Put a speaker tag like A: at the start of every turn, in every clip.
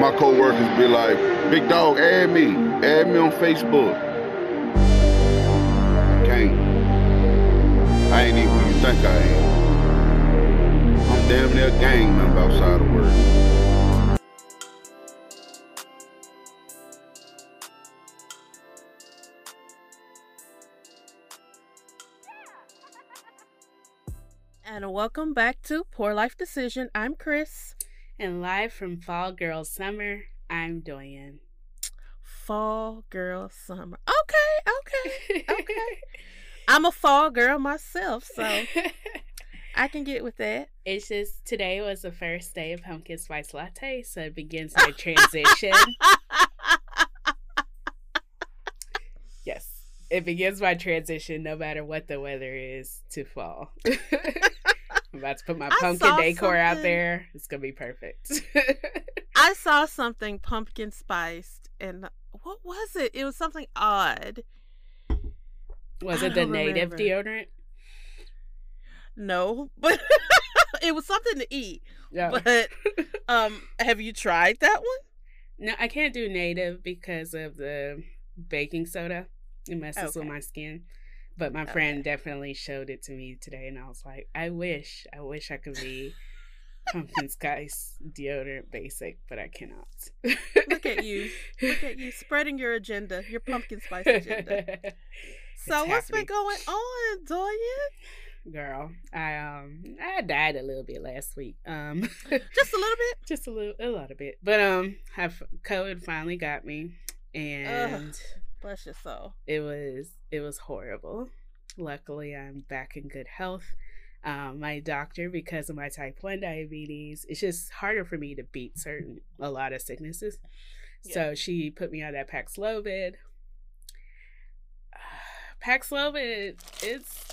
A: my co-workers be like, "Big dog, add me, add me on Facebook." I can't. I ain't even who you think I am. I'm damn near a gang member outside of work.
B: And welcome back to Poor Life Decision. I'm Chris.
C: And live from Fall Girl Summer, I'm Doyen.
B: Fall girl summer. Okay, okay, okay. I'm a fall girl myself, so I can get with that.
C: it's just today was the first day of pumpkin spice latte, so it begins my transition. yes, it begins my transition no matter what the weather is to fall. I'm about to put my
B: I
C: pumpkin decor out there. It's gonna be perfect.
B: I saw something pumpkin spiced, and what was it? It was something odd.
C: was
B: I
C: it the
B: don't
C: native deodorant?
B: No, but it was something to eat.
C: Yeah.
B: But um, have you tried that one?
C: No, I can't do native because of the baking soda. It messes with my skin. But my
B: Okay.
C: friend definitely showed it to me today, and I was like, I wish, I wish I could be pumpkin spice deodorant basic, but I cannot.
B: Look at you. Look at you spreading your agenda, your pumpkin spice agenda. So
C: It's
B: what's been going on, Doyen?
C: Girl, I um I died a little bit last week. Um
B: Just a little bit.
C: just a little a lot of bit. But um have COVID finally got me and
B: Bless your soul.
C: it was it was horrible. Luckily i'm back in good health. Um, my doctor because of my type 1 diabetes it's just harder for me to beat certain a lot of sicknesses. So she put me on that paxlovid. Paxlovid it's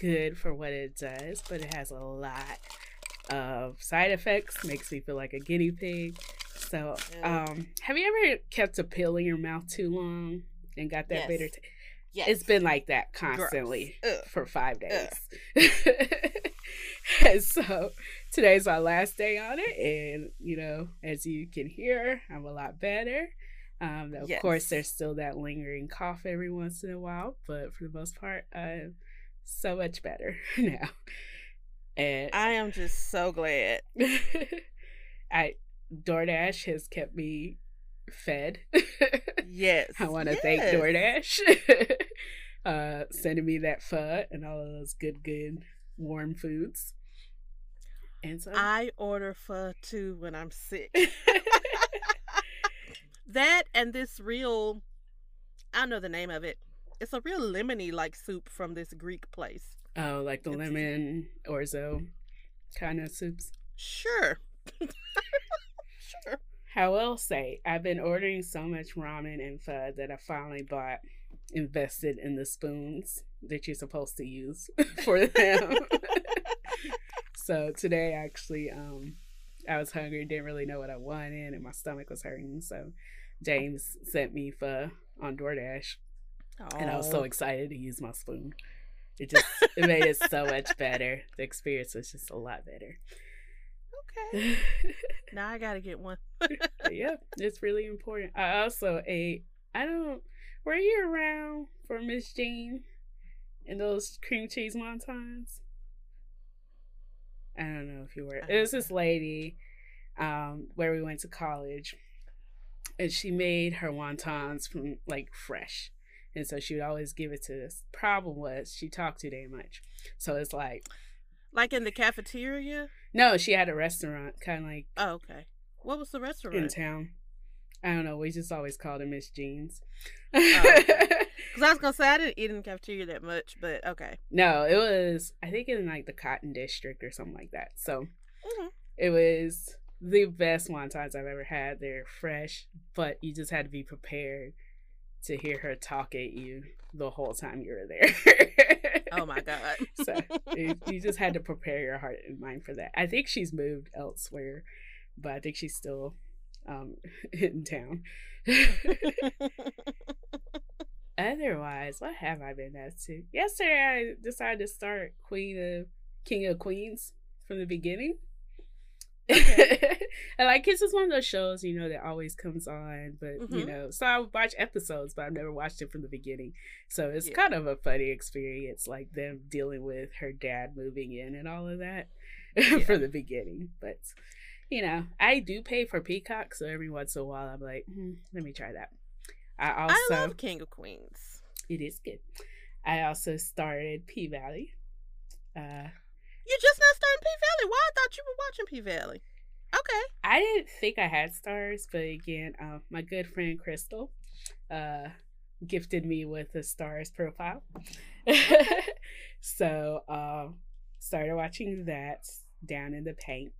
C: good for what it does but it has a lot of side effects makes me feel like a guinea pig. So um have you ever kept a pill in your mouth too long and got that
B: Yes.
C: bitter taste
B: Yes.
C: it's been like that constantly for five days. and so today's my last day on it. And, you know, as you can hear, I'm a lot better. Um, of course, there's still that lingering cough every once in a while, but for the most part, I'm so much better now. And
B: I am just so glad.
C: I DoorDash has kept me fed.
B: Yes.
C: I want to thank
B: yes.
C: DoorDash, uh, sending me that pho and all of those good, good warm foods. And so,
B: I order pho too when I'm sick. that and this real, I don't know the name of it. It's a real lemony like soup from this Greek place.
C: oh, like the
B: It's-
C: lemon orzo kind of soups.
B: Sure. sure.
C: I will say, I've been ordering so much ramen and pho that I finally bought, invested in the spoons that you're supposed to use for them. so today, actually, um, I was hungry, didn't really know what I wanted, and my stomach was hurting. So James sent me pho on DoorDash, and I was so excited to use my spoon. It just it made it so much better. The experience was just a lot better.
B: Okay. Now I gotta get one.
C: yeah, it's really important. I also ate. I don't. Were you around for Miss Jean and those cream cheese wontons? I don't know if you were. It was this lady, um, where we went to college, and she made her wontons from like fresh, and so she would always give it to us. Problem was she talked too damn much, so it's like
B: Like in the cafeteria?
C: no, she had a restaurant kind of like
B: Oh, okay. What was the restaurant?
C: in town. I don't know. We just always called her Miss Jeans.
B: Because I was gonna say I didn't eat in the cafeteria that much, but okay.
C: no, it was I think in like the Cotton District or something like that. So
B: Mhm.
C: it was the best wontons I've ever had. They're fresh, but you just had to be prepared to hear her talk at you the whole time you were there.
B: Oh my god.
C: so you, you just had to prepare your heart and mind for that. I think she's moved elsewhere, but I think she's still um, in town. Otherwise, what have I been up to? Yesterday, I decided to start Queen of King of Queens from the beginning. Okay. and like Kiss is one of those shows, you know, that always comes on, but you
B: Mhm.
C: know, so I watch episodes, but I've never watched it from the beginning. So it's
B: Yeah.
C: kind of a funny experience, like them dealing with her dad moving in and all of that
B: Yeah.
C: from the beginning. But you know, I do pay for Peacock, so every once in a while I'm like, hmm, let me try that. I also
B: I love King of Queens.
C: it is good. I also started P Valley. Uh
B: You just not starting P Valley. Why I thought you were watching P Valley. Okay.
C: I didn't think I had Starz, but again, uh, my good friend Crystal uh, gifted me with a Starz profile. so um, started watching that down in the Pynk.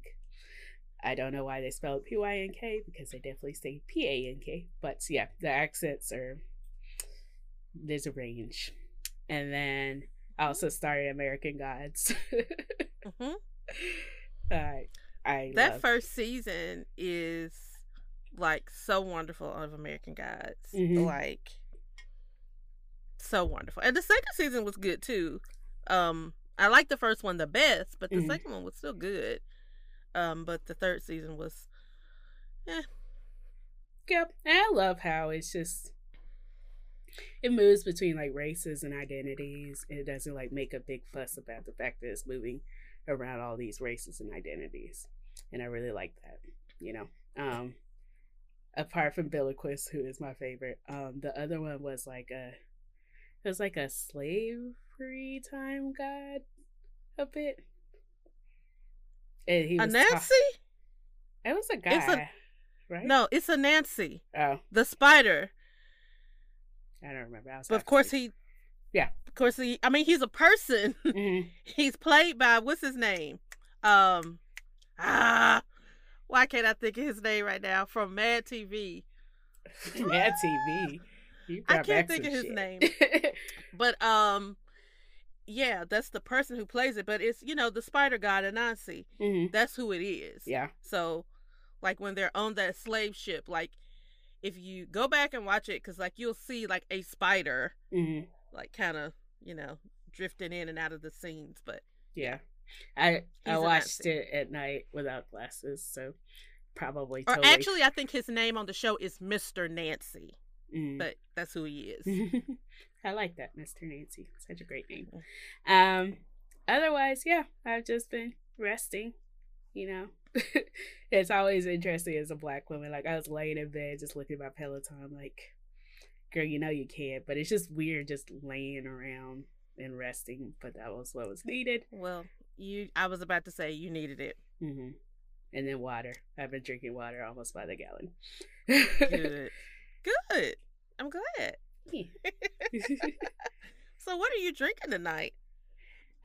C: I don't know why they spell it P Y N K because they definitely say P A N K. But yeah, the accents are there's a range. And then I also started American Gods.
B: hmm
C: I I
B: That
C: love-
B: first season is like so wonderful of American Gods.
C: Mhm.
B: Like so wonderful. And the second season was good too. Um I like the first one the best, but the
C: Mhm.
B: second one was still good. Um but the third season was
C: Yep. And I love how it's just it moves between like races and identities. It doesn't like make a big fuss about the fact that it's moving around all these races and identities. And I really like that, you know. Um apart from Bilquis, who is my favorite, um, the other one was like a it was like a slavery time god a bit. And he
B: a Nancy?
C: ta- it was a guy,
B: It's a-
C: right?
B: No, it's a Nancy.
C: Oh,
B: The spider.
C: I don't remember. I
B: But of course he
C: Yeah.
B: Of course he I mean he's a person.
C: Mhm.
B: He's played by what's his name? Um ah why can't I think of his name right now from Mad TV?
C: Mad TV.
B: I can't think of his
C: shit.
B: name. But um yeah, that's the person who plays it, but it's you know the spider god Anansi.
C: Mhm.
B: That's who it is.
C: Yeah.
B: So like when they're on that slave ship, like if you go back and watch it, because like you'll see like a spider,
C: hmm
B: like kind of you know drifting in and out of the scenes, but
C: Yeah. I I watched it at night without glasses, so probably
B: or
C: totally.
B: actually I think his name on the show is Mr. Nancy,
C: Mm.
B: but that's who he is.
C: I like that, Mr. Nancy. Such a great name.
B: Mm-hmm.
C: Um, otherwise, yeah, I've just been resting. You know, it's always interesting as a black woman. Like I was laying in bed, just looking at my Peloton, like, girl, you know you can't. But it's just weird, just laying around and resting. But that was what was needed.
B: Well, you I was about to say you needed it.
C: hmm And then water. I've been drinking water almost by the gallon.
B: Good. Good. I'm glad. So what are you drinking tonight?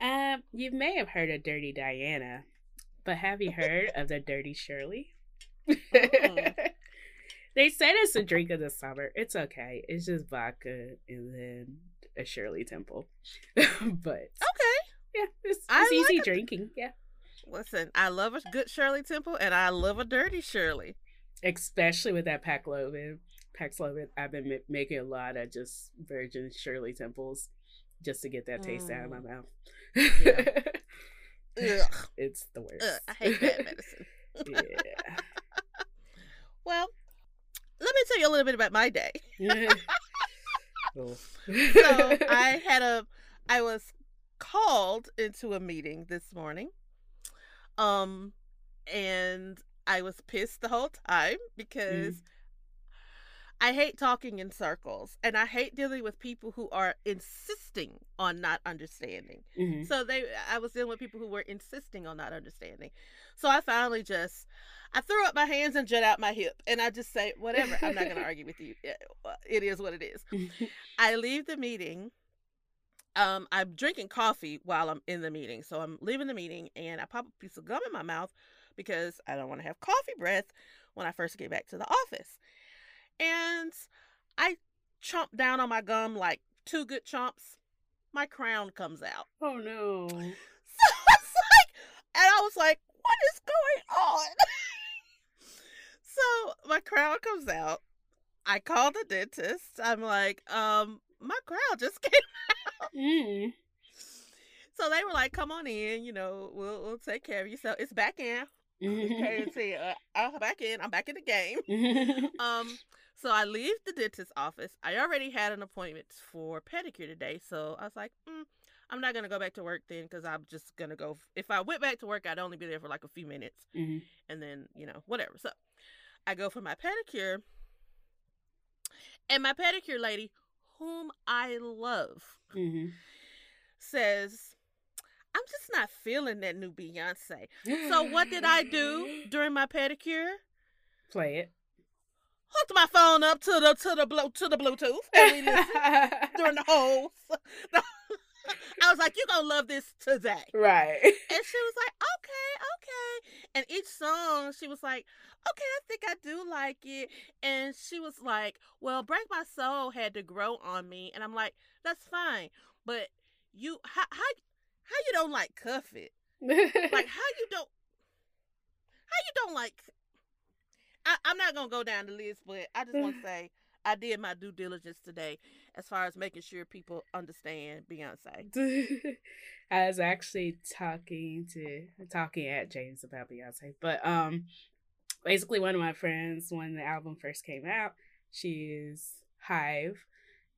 C: um, you may have heard of Dirty Diana, but have you heard of the Dirty Shirley?
B: Mm.
C: they said it's a drink of the summer. It's okay. It's just vodka and then a Shirley Temple. but
B: Okay.
C: yeah, it's, it's easy
B: like
C: drinking. Yeah,
B: Listen, I love a good Shirley Temple and I love a dirty Shirley.
C: especially with that pack Paxlovid. Paxlovid. I've been ma- making a lot of just virgin Shirley Temples just to get that taste out of my mouth.
B: Yeah. Ugh,
C: it's the worst.
B: ugh, I hate bad medicine.
C: yeah.
B: Well, let me tell you a little bit about my day.
C: Oh.
B: So I had a, I was called into a meeting this morning, um, and I was pissed the whole time because I hate talking in circles, and I hate dealing with people who are insisting on not understanding.
C: Mhm.
B: So they, I was dealing with people who were insisting on not understanding. So I finally just, I threw up my hands and jut out my hip, and I just say, whatever. I'm not going to argue with you. It it is what it is. I leave the meeting. Um, I'm drinking coffee while I'm in the meeting. So I'm leaving the meeting and I pop a piece of gum in my mouth because I don't want to have coffee breath when I first get back to the office. And I chomp down on my gum like two good chomps. My crown comes out.
C: oh no.
B: So it's like, and I was like, what is going on? so my crown comes out. I call the dentist. I'm like, um, my crown just came
C: Mm.
B: So they were like, "Come on in, you know, we'll we'll take care of you." So it's back in. Okay, see, uh, I'm back in. I'm back in the game. Um, so I leave the dentist office. I already had an appointment for pedicure today, so I was like, mm, I'm not gonna go back to work then because I'm just gonna go. If I went back to work, I'd only be there for like a few minutes,
C: Mhm.
B: and then you know whatever. So I go for my pedicure, and my pedicure lady, whom I love,
C: Mhm.
B: says, "I'm just not feeling that new Beyonce." So what did I do during my pedicure?
C: Play it.
B: Hooked my phone up to the to the blo- to the Bluetooth and we listened during the whole. I was like, "You're gonna love this today."
C: right.
B: And she was like, okay, okay. And each song, she was like, okay, I think I do like it. And she was like, well, Break My Soul had to grow on me. And I'm like, that's fine. But you, how, how, how you don't like Cuff It? Like, how you don't, how you don't like, I, I'm not to go down the list, but I just want to say, I did my due diligence today as far as making sure people understand Beyonce.
C: I was actually talking to talking at James about Beyonce, but um, basically one of my friends when the album first came out, she is Hive,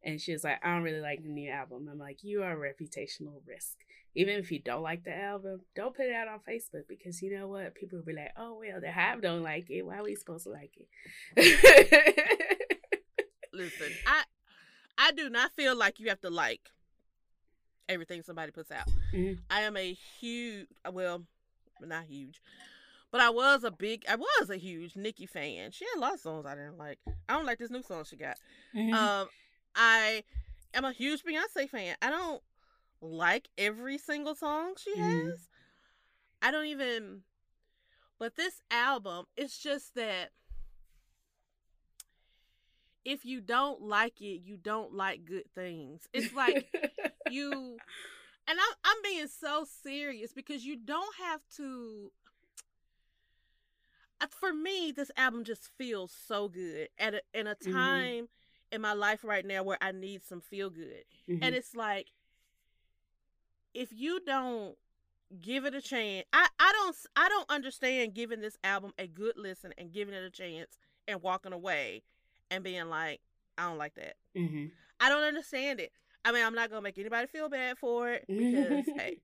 C: and she was like, I don't really like the new album. I'm like, you are a reputational risk. Even if you don't like the album, don't put it out on Facebook because you know what? People will be like, oh well, the Hive don't like it. Why are we supposed to like it?
B: Listen, I I do not feel like you have to like everything somebody puts out.
C: Mhm.
B: I am a huge, well, not huge, but I was a big, I was a huge Nicki fan. She had a lot of songs I didn't like. I don't like this new song she got.
C: Mhm.
B: Um, I am a huge Beyonce fan. I don't like every single song she
C: Mhm.
B: has. I don't even. But this album, it's just that if you don't like it, you don't like good things. It's like you and I'm I'm being so serious because you don't have to uh, for me this album just feels so good at a, in a
C: Mhm.
B: time in my life right now where I need some feel good.
C: Mhm.
B: And it's like if you don't give it a chance, I I don't I don't understand giving this album a good listen and giving it a chance and walking away and being like I don't like that.
C: Mhm.
B: I don't understand it. I mean, I'm not gonna make anybody feel bad for it because hey,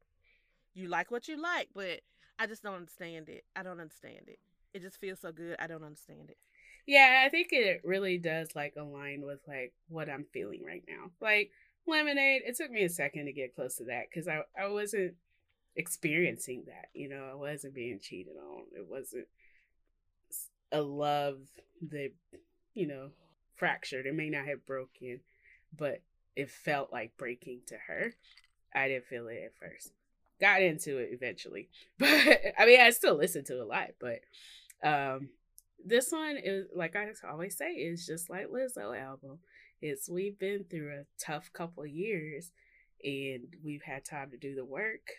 B: you like what you like, but I just don't understand it. I don't understand it. It just feels so good. I don't understand it.
C: Yeah, I think it really does like align with like what I'm feeling right now. Like lemonade, it took me a second to get close to that because I I wasn't experiencing that. You know, I wasn't being cheated on. It wasn't a love that you know fractured. It may not have broken, but it felt like breaking to her. I didn't feel it at first. Got into it eventually, but I mean, I still listen to it a lot. But um, this one is like I always say, it's just like Lizzo album. It's we've been through a tough couple of years, and we've had time to do the work,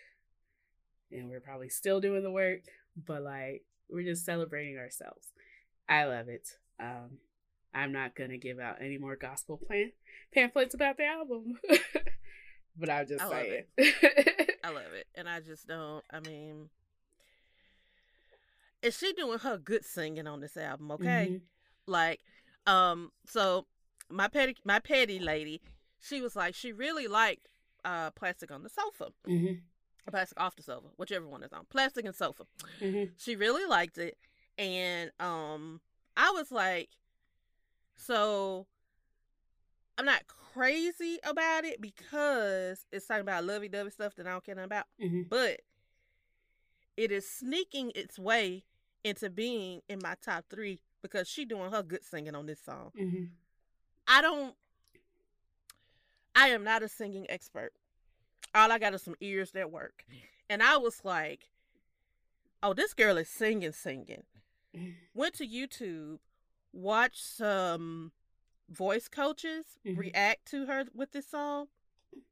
C: and we're probably still doing the work, but like we're just celebrating ourselves. I love it. Um, I'm not gonna give out any more gospel plan pamphlets about the album, but I'm just
B: I
C: saying.
B: I love it, and I just don't. I mean, she doing her good singing on this album? Okay,
C: Mhm.
B: like, um, so my petty my petty lady, she was like, she really liked uh plastic on the sofa,
C: Mhm.
B: plastic off the sofa, whichever one is on, plastic and sofa.
C: Mhm.
B: She really liked it, and um, I was like, so I'm not crazy about it because it's talking about lovey dovey stuff that I don't care nothing about,
C: Mhm.
B: but it is sneaking its way into being in my top three because she doing her good singing on this song.
C: Mhm.
B: I don't. I am not a singing expert. All I got is some ears that work, and I was like, "Oh, this girl is singing, singing." Went to YouTube, watched some voice coaches
C: Mhm.
B: react to her with this song.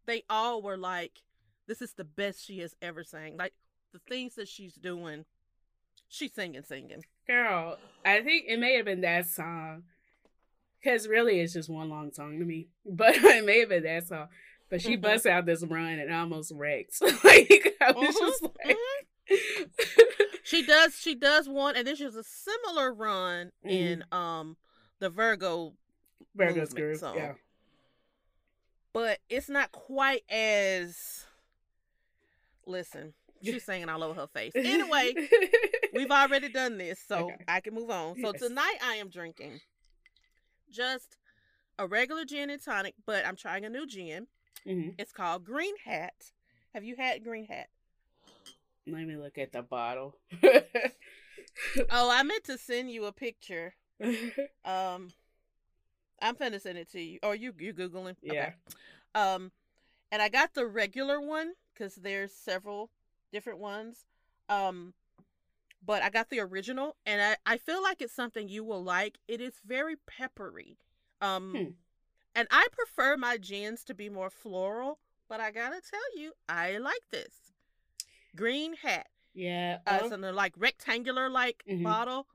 B: They all were like, "This is the best she has ever sang." Like the things that she's doing, she's singing, singing.
C: Girl, I think it may have been that song. Because really, it's just one long song to me. But it may have been that song. But she
B: Mhm.
C: busts out this run and almost wrecks. like, I was
B: Mhm,
C: just like.
B: she does she does one and then she has a similar run
C: Mhm.
B: in um the Virgo
C: Virgo's Groove.
B: song.
C: Yeah.
B: but it's not quite as listen she's singing all over her face anyway we've already done this so
C: Okay.
B: i can move on so
C: Yes.
B: tonight i am drinking just a regular gin and tonic but i'm trying a new gin
C: Mhm.
B: it's called green hat have you had green hat
C: Let me look at the bottle.
B: oh i meant to send you a picture um i'm finna send it to you or you you googling
C: yeah.
B: Um, and I got the regular one because there's several different ones. Um, but I got the original, and I I feel like it's something you will like. It is very peppery. Um,
C: Hmm.
B: and I prefer my gins to be more floral, but I gotta tell you, I like this green hat.
C: Yeah.
B: Uh,
C: oh,
B: it's in a like rectangular like
C: Mhm.
B: bottle,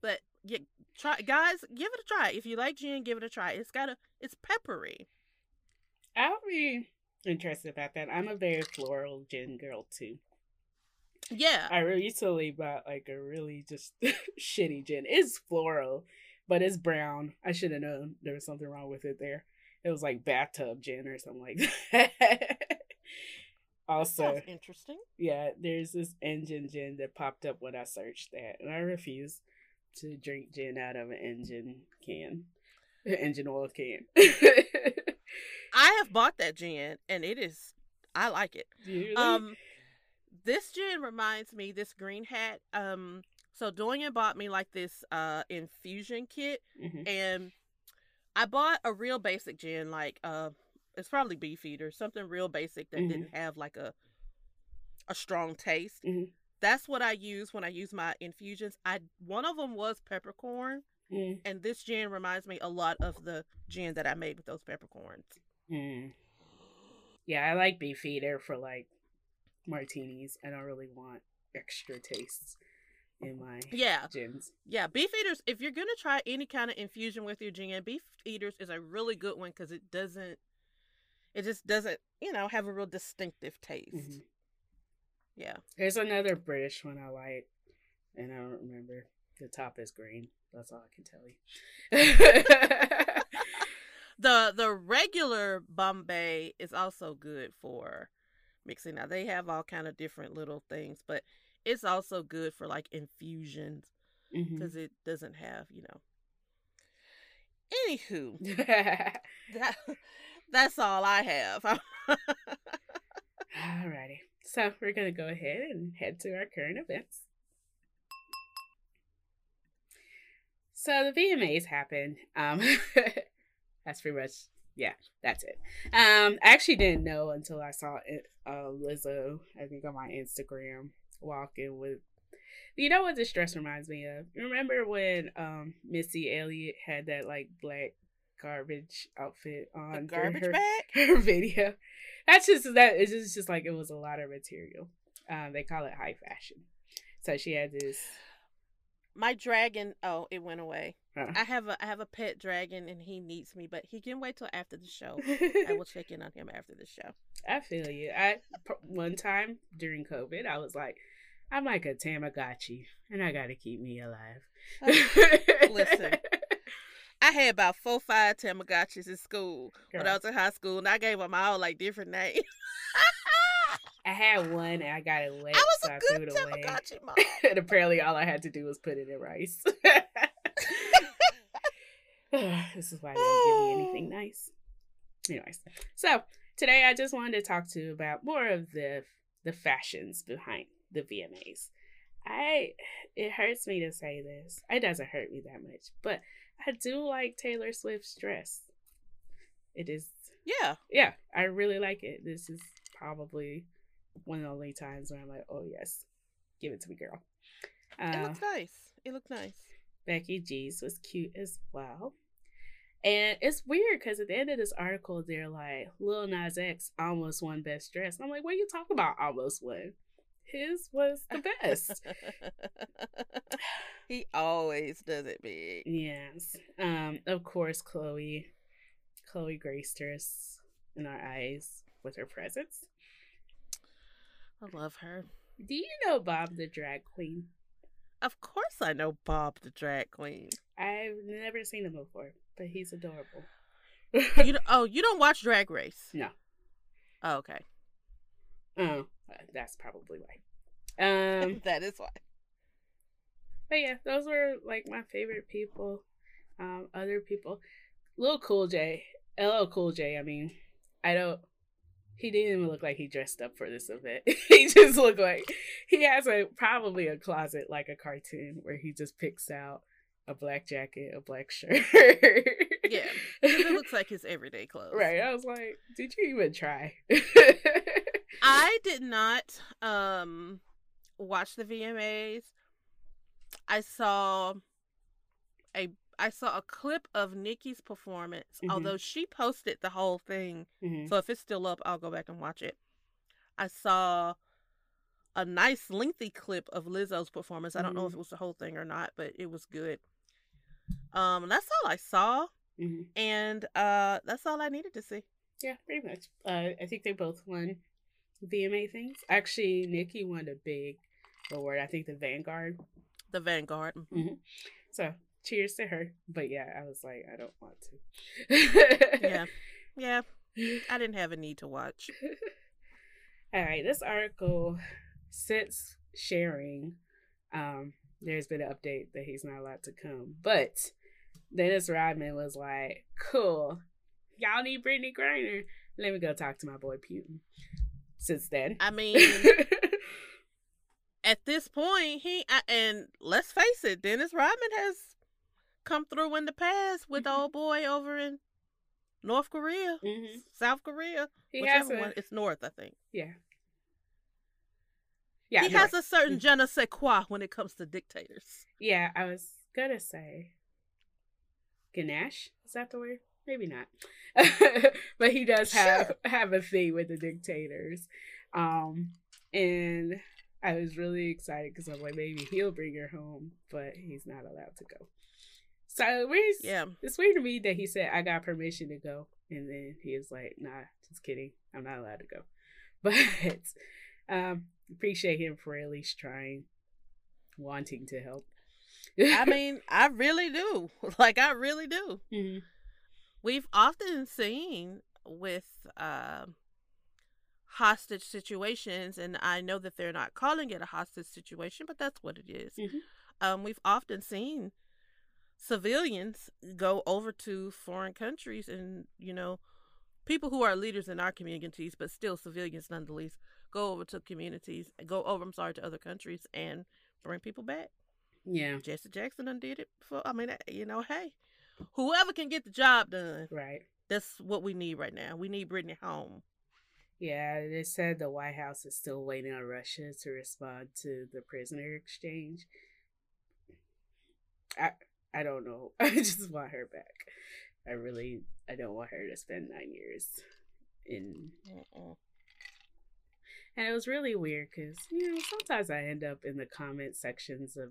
B: but yeah, try guys, give it a try. If you like gin, give it a try. It's got a it's peppery.
C: I'll be interested about that. I'm a very floral gin girl too.
B: Yeah.
C: I recently bought like a really just shitty gin. It's floral, but it's brown. I should have known there was something wrong with it there. It was like bathtub gin or something like that. also,
B: interesting.
C: yeah, there's this engine gin that popped up when I searched that, and I refuse to drink gin out of an engine can, engine oil can.
B: I have bought that gin and it is I like it. Um this gin reminds me this green hat um so Doyen bought me like this uh infusion kit
C: Mhm.
B: and I bought a real basic gin like uh it's probably beef beefeater, something real basic that
C: Mhm.
B: didn't have like a a strong taste.
C: Mhm.
B: That's what I use when I use my infusions. I one of them was peppercorn
C: Mm,
B: and this gin reminds me a lot of the gin that I made with those peppercorns.
C: mm. Yeah, I like beefeater for like martinis. I don't really want extra tastes in my
B: Yeah.
C: gins.
B: Yeah, Beefeaters. If you're gonna try any kind of infusion with your gin, beef eaters is a really good one because it doesn't, it just doesn't, you know, have a real distinctive taste.
C: Mhm.
B: Yeah,
C: There's another British one I like, and I don't remember. The top is green. That's all I can tell you.
B: the the regular Bombay is also good for mixing. Now they have all kind of different little things, but it's also good for like infusions
C: mm-hmm.
B: because it doesn't have, you know. Anywho, that that's all I have.
C: Alrighty. So we're gonna go ahead and head to our current events. So the VMAs happened. Um that's pretty much yeah, that's it. Um I actually didn't know until I saw it uh Lizzo, I think on my Instagram, walking with you know what this dress reminds me of? Remember when um Missy Elliott had that like black garbage outfit on during
B: garbage
C: her-
B: bag.
C: her video. That's just that it's just, just like it was a lot of material. Um, they call it high fashion. So she had this.
B: My dragon. Oh, it went away. I have a I have a pet dragon and he needs me, but he can wait till after the show. I will check in on him after the show.
C: I feel you. i one time during COVID, I was like, I'm like a Tamagotchi, and I got to keep me alive.
B: Oh, listen. I had about four, five Tamagotchis in school when I was in high school, and I gave them all like different names.
C: I had one, and I got it wet,
B: I was
C: so
B: a
C: I threw it away. And apparently, all I had to do was put it in rice. this is why they don't give me anything nice. Anyways, so today I just wanted to talk to you about more of the the fashions behind the VMAs. I it hurts me to say this. It doesn't hurt me that much, but I do like Taylor Swift's dress. It is
B: Yeah,
C: yeah, I really like it. This is probably one of the only times where I'm like, oh yes, give it to me, girl.
B: it
C: Uh,
B: looks nice. It looked nice.
C: Becky G's was cute as well. And it's weird because at the end of this article, they're like, Lil Nas X almost won Best Dress. And I'm like, what are you talking about? Almost won. His was the best.
B: he always does it big.
C: yes. Um, of course, Chloe. Chloe graced us in our eyes with her presence.
B: I love her.
C: Do you know Bob the drag queen?
B: Of course, I know Bob the drag queen.
C: I've never seen him before, but he's adorable.
B: You don't, oh, you don't watch Drag Race?
C: No.
B: Oh, okay.
C: Oh, that's probably why. Um,
B: that is why.
C: but yeah, those were like my favorite people. Um, other people, Lil Cool J, LL Cool J. I mean, I don't. He didn't even look like he dressed up for this event. he just looked like he has a probably a closet like a cartoon where he just picks out a black jacket, a black shirt.
B: Yeah, it looks like his everyday clothes.
C: Right. I was like, did you even try?
B: I did not um watch the VMAs. I saw a I saw a clip of Nicki's performance,
C: Mhm.
B: although she posted the whole thing.
C: Mhm.
B: So if it's still up, I'll go back and watch it. I saw a nice lengthy clip of Lizzo's performance. I don't know if
C: Mhm.
B: it was the whole thing or not, but it was good. Um, and that's all I saw,
C: Mhm.
B: and uh, that's all I needed to see.
C: Yeah, pretty much. Uh, I think they both won VMA things. Actually, Nikki won a big award. I think the Vanguard.
B: The Vanguard. mhm.
C: So cheers to her. But yeah, I was like, I don't want to.
B: Yeah, yeah. I didn't have a need to watch.
C: All right, this article, since sharing, um, there's been an update that he's not allowed to come. But Dennis Rodman was like, cool, y'all need Brittney Griner. Let me go talk to my boy Putin. Since then.
B: I mean, at this point, he I- and let's face it, Dennis Rodman has come through in the past with the
C: Mhm.
B: old boy over in North Korea,
C: Mhm.
B: South Korea,
C: He has
B: whichever
C: a,
B: one. It's North, I think.
C: yeah. Yeah,
B: he
C: no,
B: has a certain je ne sais quoi when it comes to dictators.
C: yeah, I was gonna say Ganesh. Is that the word? Maybe not. but he does have have a thing with the dictators. Um and I was really excited because I'm like maybe he'll bring her home, but he's not allowed to go. So where's
B: Yeah,
C: it's weird to me that he said I got permission to go and then he was like, nah, just kidding. I'm not allowed to go. But um appreciate him for at least trying, wanting to help.
B: I mean, I really do. Like, I really do.
C: Mhm.
B: We've often seen with uh, hostage situations, and I know that they're not calling it a hostage situation, but that's what it is.
C: Mhm.
B: Um, we've often seen civilians go over to foreign countries and, you know, people who are leaders in our communities, but still civilians nonetheless, go over to communities, go over, I'm sorry, to other countries and bring people back.
C: yeah,
B: Jesse Jackson undid it for, I mean, you know, hey, whoever can get the job done,
C: right.
B: that's what we need right now. We need Brittney home.
C: Yeah, they said the White House is still waiting on Russia to respond to the prisoner exchange. I I don't know. I just want her back. I really I don't want her to spend nine years in.
B: Mm-mm.
C: And it was really weird because you know sometimes I end up in the comment sections of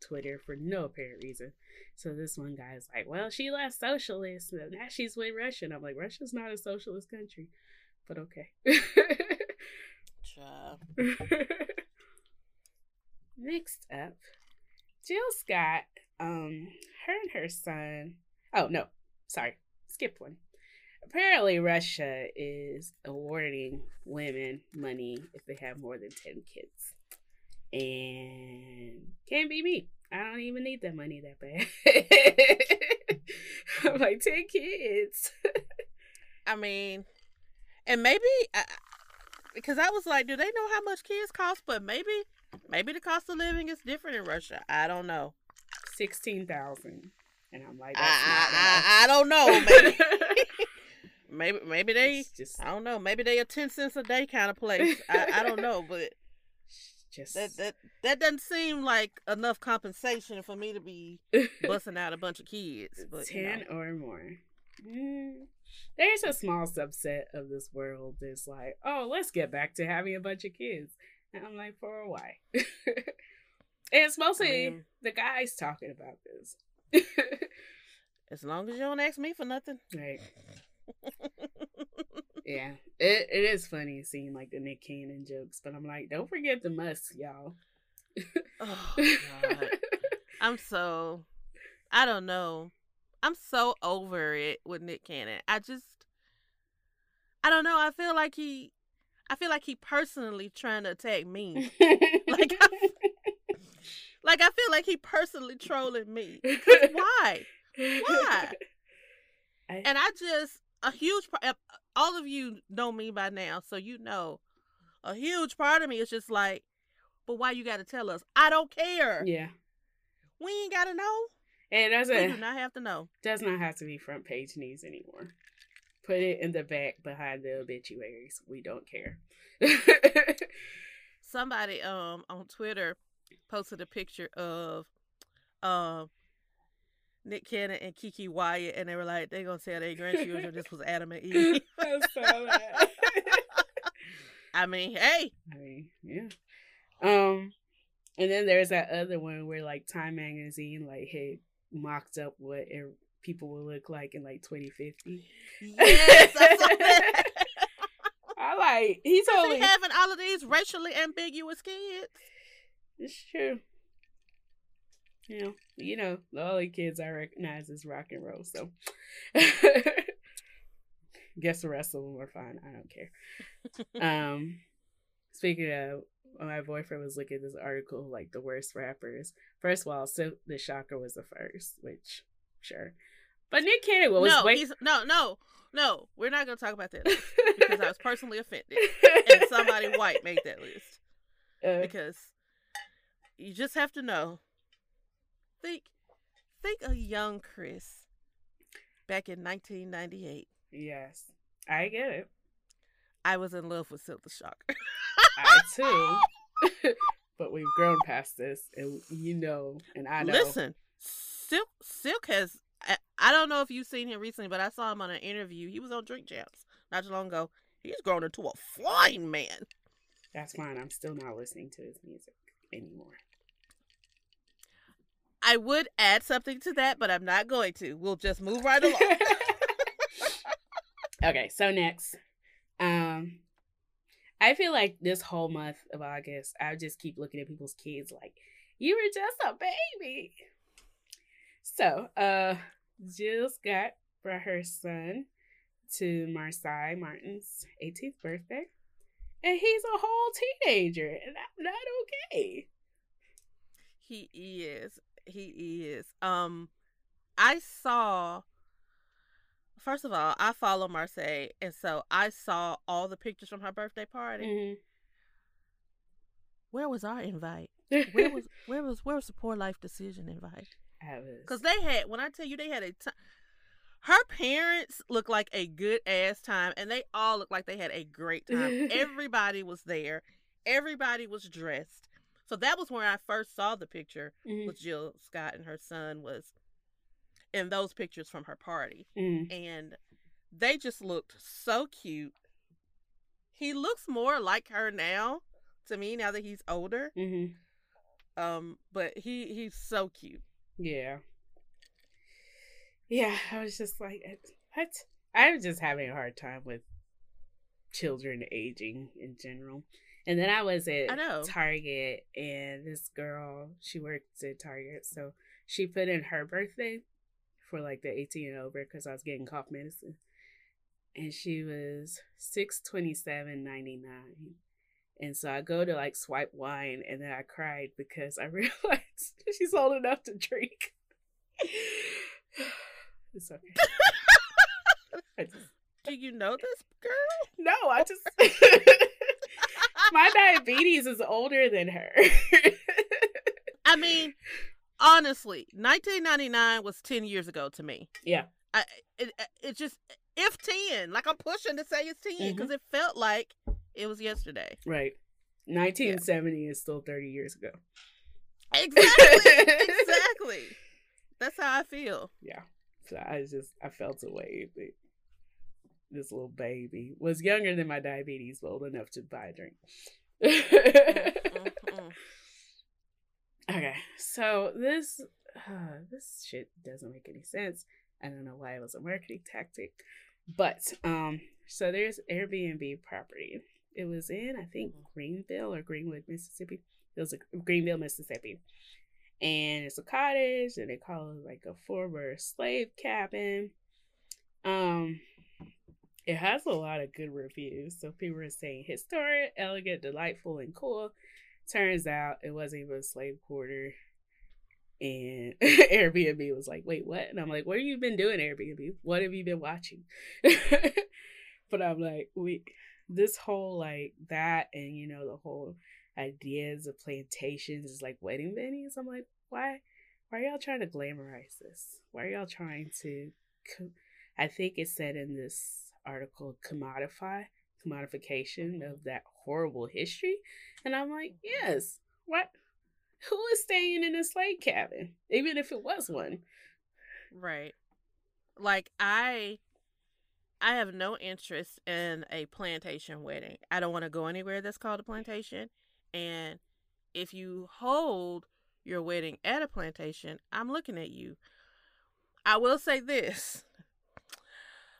C: Twitter for no apparent reason. So this one guy is like, "Well, she left socialist, and now she's with Russia." And I'm like, "Russia's not a socialist country." but okay. Next up, Jill Scott, um, her and her son. Oh no, sorry, skipped one. Apparently, Russia is awarding women money if they have more than ten kids, and can't be me. I don't even need that money that bad. I'm like ten kids.
B: I mean, and maybe I, because I was like, do they know how much kids cost? But maybe, maybe the cost of living is different in Russia. I don't know.
C: Sixteen thousand, and I'm like,
B: I,
C: not
B: I,
C: enough.
B: I, I don't know. Maybe, maybe, maybe they.
C: It's just,
B: I don't know. Maybe they a ten cents a day kind of place. I, I don't know, but
C: just
B: that that that doesn't seem like enough compensation for me to be busting out a bunch of kids. But you
C: ten
B: know.
C: or more. Mm, there's a small subset of this world that's like, oh, let's get back to having a bunch of kids. And I'm like, for why? And it's mostly
B: mean-
C: the guys talking about this.
B: as long as you don't ask me for nothing.
C: right. yeah, it, it is funny seeing like the Nick Cannon jokes, but I'm like, don't forget the Musk, y'all.
B: oh God. I'm so I don't know. I'm so over it with Nick Cannon. I just I don't know. I feel like he I feel like he personally trying to attack me. like I, like I feel like he personally trolling me. Because why? Why?
C: I,
B: And I just a huge part. All of you know me by now, so you know a huge part of me is just like, but why you got to tell us? I don't care.
C: yeah,
B: We ain't got to know.
C: and that's it
B: We do not have to know.
C: does not have to be front page news anymore. Put it in the back behind the obituaries. We don't care.
B: Somebody um on Twitter posted a picture of um Nick Cannon and Keke Wyatt, and they were like, they're gonna tell their grandchildren this was Adam and Eve.
C: I saw that.
B: I mean, hey,
C: I mean, yeah. Um, and then there's that other one where like Time Magazine like had mocked up what people will look like in like 2050.
B: yes, I.
C: I like he totally.
B: having all of these racially ambiguous kids.
C: It's true. You know, you know, the only kids I recognize is Roc and Roe. So, guess the rest of them are fine. I don't care. um, speaking of, my boyfriend was looking at this article like the worst rappers. First of all, so the Shocker was the first, which sure, but Nick Cannon was
B: no,
C: way
B: no, no, no. We're not gonna talk about that because I was personally offended, and somebody white made that list
C: Uh,
B: because you just have to know. Think, think a young Chris back in 1998.
C: yes, I get it.
B: I was in love with Silkk the Shocker.
C: I too. but we've grown past this, and you know, and I know.
B: Listen, Silkk Silkk has. I, I don't know if you've seen him recently, but I saw him on an interview. He was on Drink Champs not too long ago. He's grown into a flying man.
C: That's fine. I'm still not listening to his music anymore.
B: I would add something to that, but I'm not going to. We'll just move right along.
C: okay, so next, um, I feel like this whole month of August, I just keep looking at people's kids like, "You were just a baby." So, uh, Jill Scott brought her son to Marsai Martin's 18th birthday, and he's a whole teenager, and I'm not okay.
B: he is. He is. Um, I saw. First of all, I follow Marsai, and so I saw all the pictures from her birthday party. Where was our invite? Where was where was where was the Poor Life Decision invite?
C: I was
B: Because they had, when I tell you, they had a time. Her parents looked like a good ass time, and they all looked like they had a great time. Everybody was there. Everybody was dressed. So that was where I first saw the picture
C: Mhm.
B: with Jill Scott and her son was in those pictures from her party,
C: Mhm.
B: and they just looked so cute. He looks more like her now to me now that he's older.
C: Mhm.
B: Um, but he he's so cute.
C: Yeah. Yeah, I was just like, what? I'm just having a hard time with children aging in general. And then I was at
B: I.
C: Target, and this girl, she works at Target, so she put in her birthday for like the 18 and over because I was getting cough medicine. And she was 627.99. And so I go to like swipe wine and then I cried because I realized she's old enough to drink. it's okay. Just,
B: Do you know this girl?
C: no, I just my diabetes is older than her.
B: I mean, honestly, 1999 was 10 years ago to me.
C: yeah.
B: I it it just if 10, like I'm pushing to say it's 10 because mm-hmm. it felt like it was yesterday.
C: Right. 1970 is still 30 years ago.
B: Exactly. exactly. That's how I feel.
C: Yeah. So I just I felt a way that this little baby was younger than my diabetes, but old enough to buy a drink.
B: Mm, mm.
C: okay, so this uh, this shit doesn't make any sense. I don't know why it was a marketing tactic, but um, So there's Airbnb property. It was in, I think, Greenville or Greenwood, Mississippi. It was a Greenville, Mississippi. And it's a cottage and they call it like a former slave cabin. Um it has a lot of good reviews. So people are saying historic, elegant, delightful, and cool. Turns out it wasn't even a slave quarter. And Airbnb was like, wait, what? And I'm like, what have you been doing, Airbnb? What have you been watching? but I'm like, we this whole like that and you know, the whole ideas of plantations is like wedding venues. I'm like, why why are y'all trying to glamorize this? Why are y'all trying to I think it said in this article commodify commodification of that horrible history. And i'm like yes what? Who is staying in a slave cabin even if it was one?
B: Right. Like i i have no interest in a plantation wedding. I don't want to go anywhere that's called a plantation. And if you hold your wedding at a plantation i'm looking at you. I will say this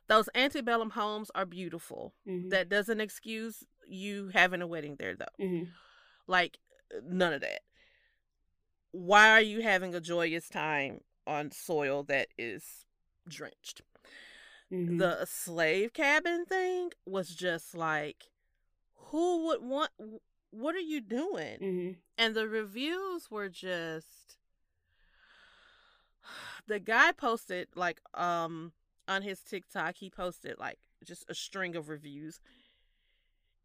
B: those antebellum homes are beautiful. Mm-hmm. That doesn't excuse you having a wedding there, though. Mm-hmm. Like, none of that. Why are you having a joyous time on soil that is drenched? Mm-hmm. The slave cabin thing was just like, who would want, what are you doing? Mm-hmm. And the reviews were just, the guy posted like, um, on his TikTok, he posted like just a string of reviews.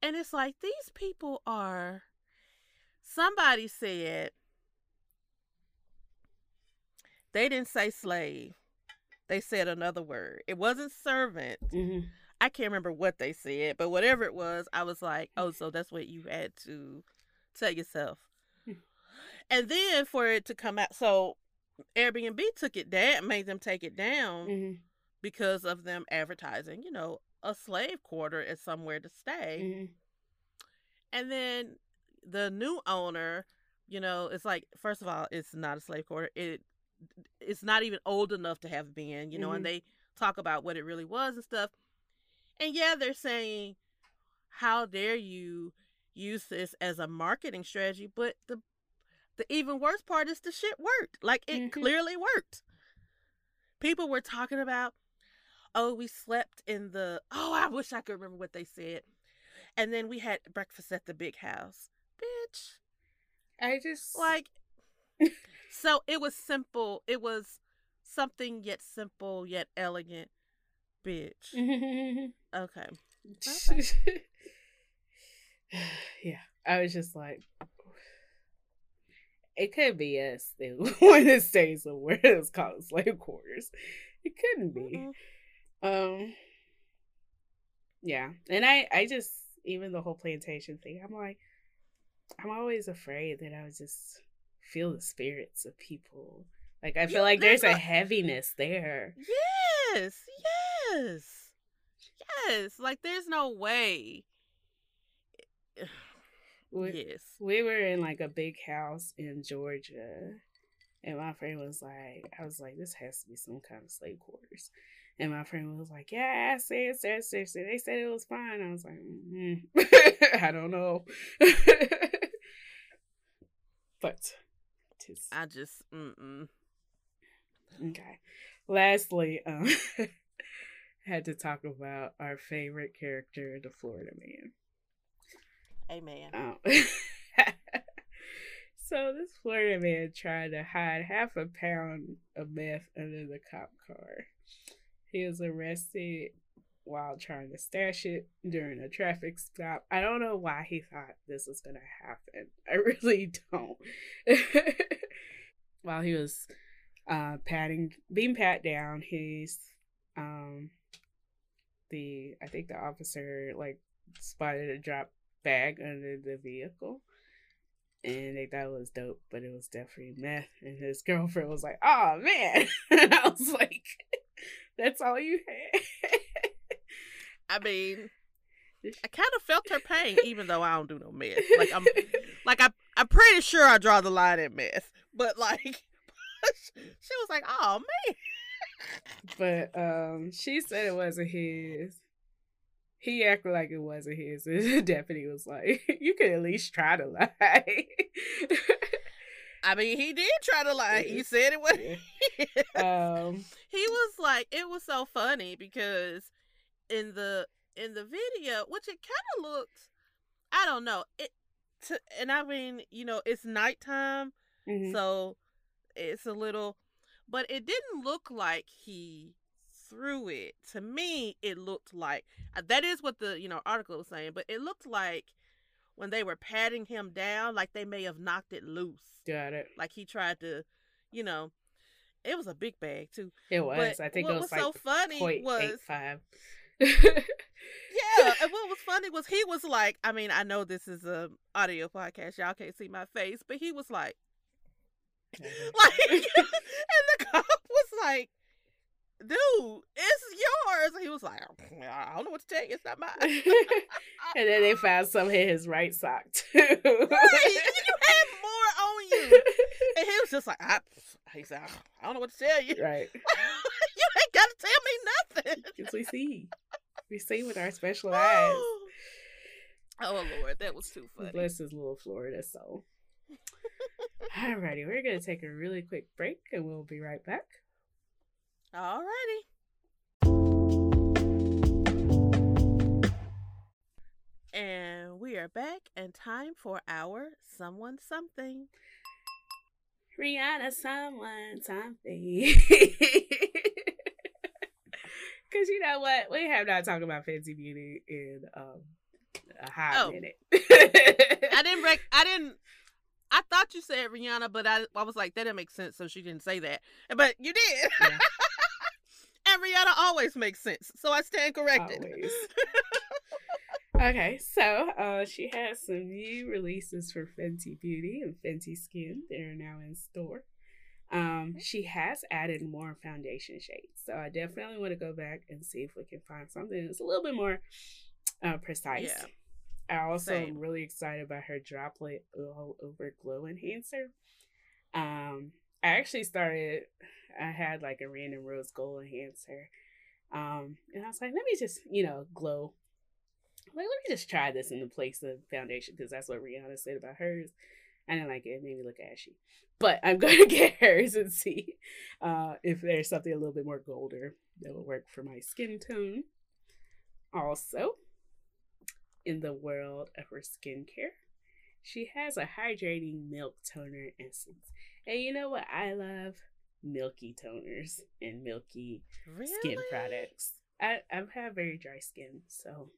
B: And it's like these people are somebody said they didn't say slave. They said another word. It wasn't servant. Mm-hmm. I can't remember what they said, but whatever it was, I was like, oh, so that's what you had to tell yourself. Hmm. and then for it to come out, so Airbnb took it down, made them take it down. Mm-hmm because of them advertising, you know, a slave quarter is somewhere to stay. Mm-hmm. And then the new owner, you know, it's like first of all, it's not a slave quarter. It it's not even old enough to have been, you know, mm-hmm. and they talk about what it really was and stuff. And yeah, they're saying, How dare you use this as a marketing strategy? But the the even worse part is the shit worked. Like it mm-hmm. clearly worked. People were talking about oh, we slept in the, oh, I wish I could remember what they said. And then we had breakfast at the big house. Bitch.
C: I just.
B: Like, so it was simple. It was something yet simple, yet elegant. Bitch. okay. okay.
C: yeah. I was just like, it could be us that want to stay somewhere that's called slave quarters. It couldn't be. Mm-hmm. Um yeah. And I I just even the whole plantation thing, I'm like I'm always afraid that I would just feel the spirits of people. Like I feel yeah, like there's a, a heaviness there.
B: Yes. Yes. Yes. Like there's no way.
C: We, yes. We were in like a big house in Georgia. And my friend was like, I was like, this has to be some kind of slave quarters. And my friend was like, "Yeah, I said, said, said, said. They said it was fine." I was like, mm-hmm. "I don't know," but
B: tis... I just mm-mm.
C: okay. Lastly, um, had to talk about our favorite character, the Florida Man.
B: Amen.
C: Um, so this Florida man tried to hide half a pound of meth under the cop car. He was arrested while trying to stash it during a traffic stop. I don't know why he thought this was going to happen. I really don't. while he was uh, patting, being pat down, he's um, the I think the officer like spotted a drop bag under the vehicle. And they thought it was dope, but it was definitely meth. And his girlfriend was like, "Oh man!" and I was like, that's all you had.
B: I mean, I kind of felt her pain, even though I don't do no meth. Like I'm, like I, I'm pretty sure I draw the line at meth, but like, she was like, "Oh man."
C: But um, she said it wasn't his. he acted like it wasn't his. The deputy was like, "You could at least try to lie."
B: I mean, he did try to lie. He said it was.
C: um,
B: he was like, it was so funny because in the in the video, which it kind of looked, I don't know it. To, and I mean, you know, it's nighttime,
C: mhm.
B: so it's a little, but it didn't look like he threw it. To me, it looked like that is what the you know article was saying, but it looked like when they were patting him down, like they may have knocked it loose,
C: got it.
B: like he tried to, you know. It was a big bag too.
C: It was.
B: But
C: I think
B: what
C: it was,
B: was
C: like
B: so funny
C: point
B: was-
C: eight five.
B: Yeah, and what was funny was he was like, I mean, I know this is a audio podcast, y'all can't see my face, but he was like, like, and the cop was like, "Dude, it's yours." He was like, mm, "I don't know what to tell you. It's not mine."
C: and then they found some in his right sock too.
B: right, you had more on you, and he was just like, I, "He said, I don't know what to tell you.
C: right.
B: you ain't got to tell me nothing."
C: Because we see. We see with our special eyes.
B: Oh Lord, that was too funny.
C: Bless his little Florida soul. Alrighty, we're gonna take a really quick break and we'll be right back.
B: Alrighty. And we are back and time for our someone something.
C: Rihanna, someone, something. Cause you know what? We have not talked about Fenty Beauty in um a hot
B: Oh.
C: minute.
B: I didn't rec- I didn't I thought you said Rihanna, but I I was like that didn't make sense, so she didn't say that. But you did.
C: Yeah.
B: Rihanna always makes sense. So I stand corrected.
C: Okay, so uh, she has some new releases for Fenty Beauty and Fenty Skin. They're now in store. Um, she has added more foundation shades, so I definitely want to go back and see if we can find something that's a little bit more uh, precise.
B: Yeah.
C: I also
B: Same.
C: am really excited about her droplet all over glow enhancer. Um, I actually started. I had like a random rose gold enhancer, um, and I was like, let me just you know glow like, let me just try this in the place of foundation because that's what Rihanna said about hers. I didn't like it. It made me look ashy. But I'm going to get hers and see uh, if there's something a little bit more golder that will work for my skin tone. Also, in the world of her skincare, she has a hydrating milk toner essence. And you know what I love? Milky toners and milky
B: Really?
C: skin products. I I've had very dry skin, so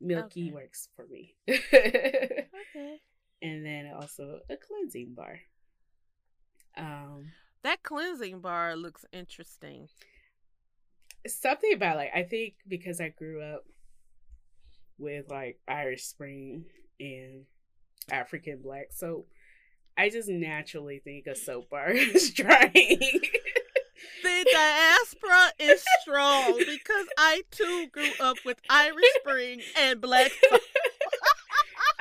C: milky
B: Okay.
C: works for me.
B: Okay.
C: and then also a cleansing bar. Um,
B: That cleansing bar looks interesting.
C: something about like I think because I grew up with like Irish Spring and African black soap, I just naturally think a soap bar is drying.
B: The diaspora is strong because I too grew up with Irish Spring and Black. Soap.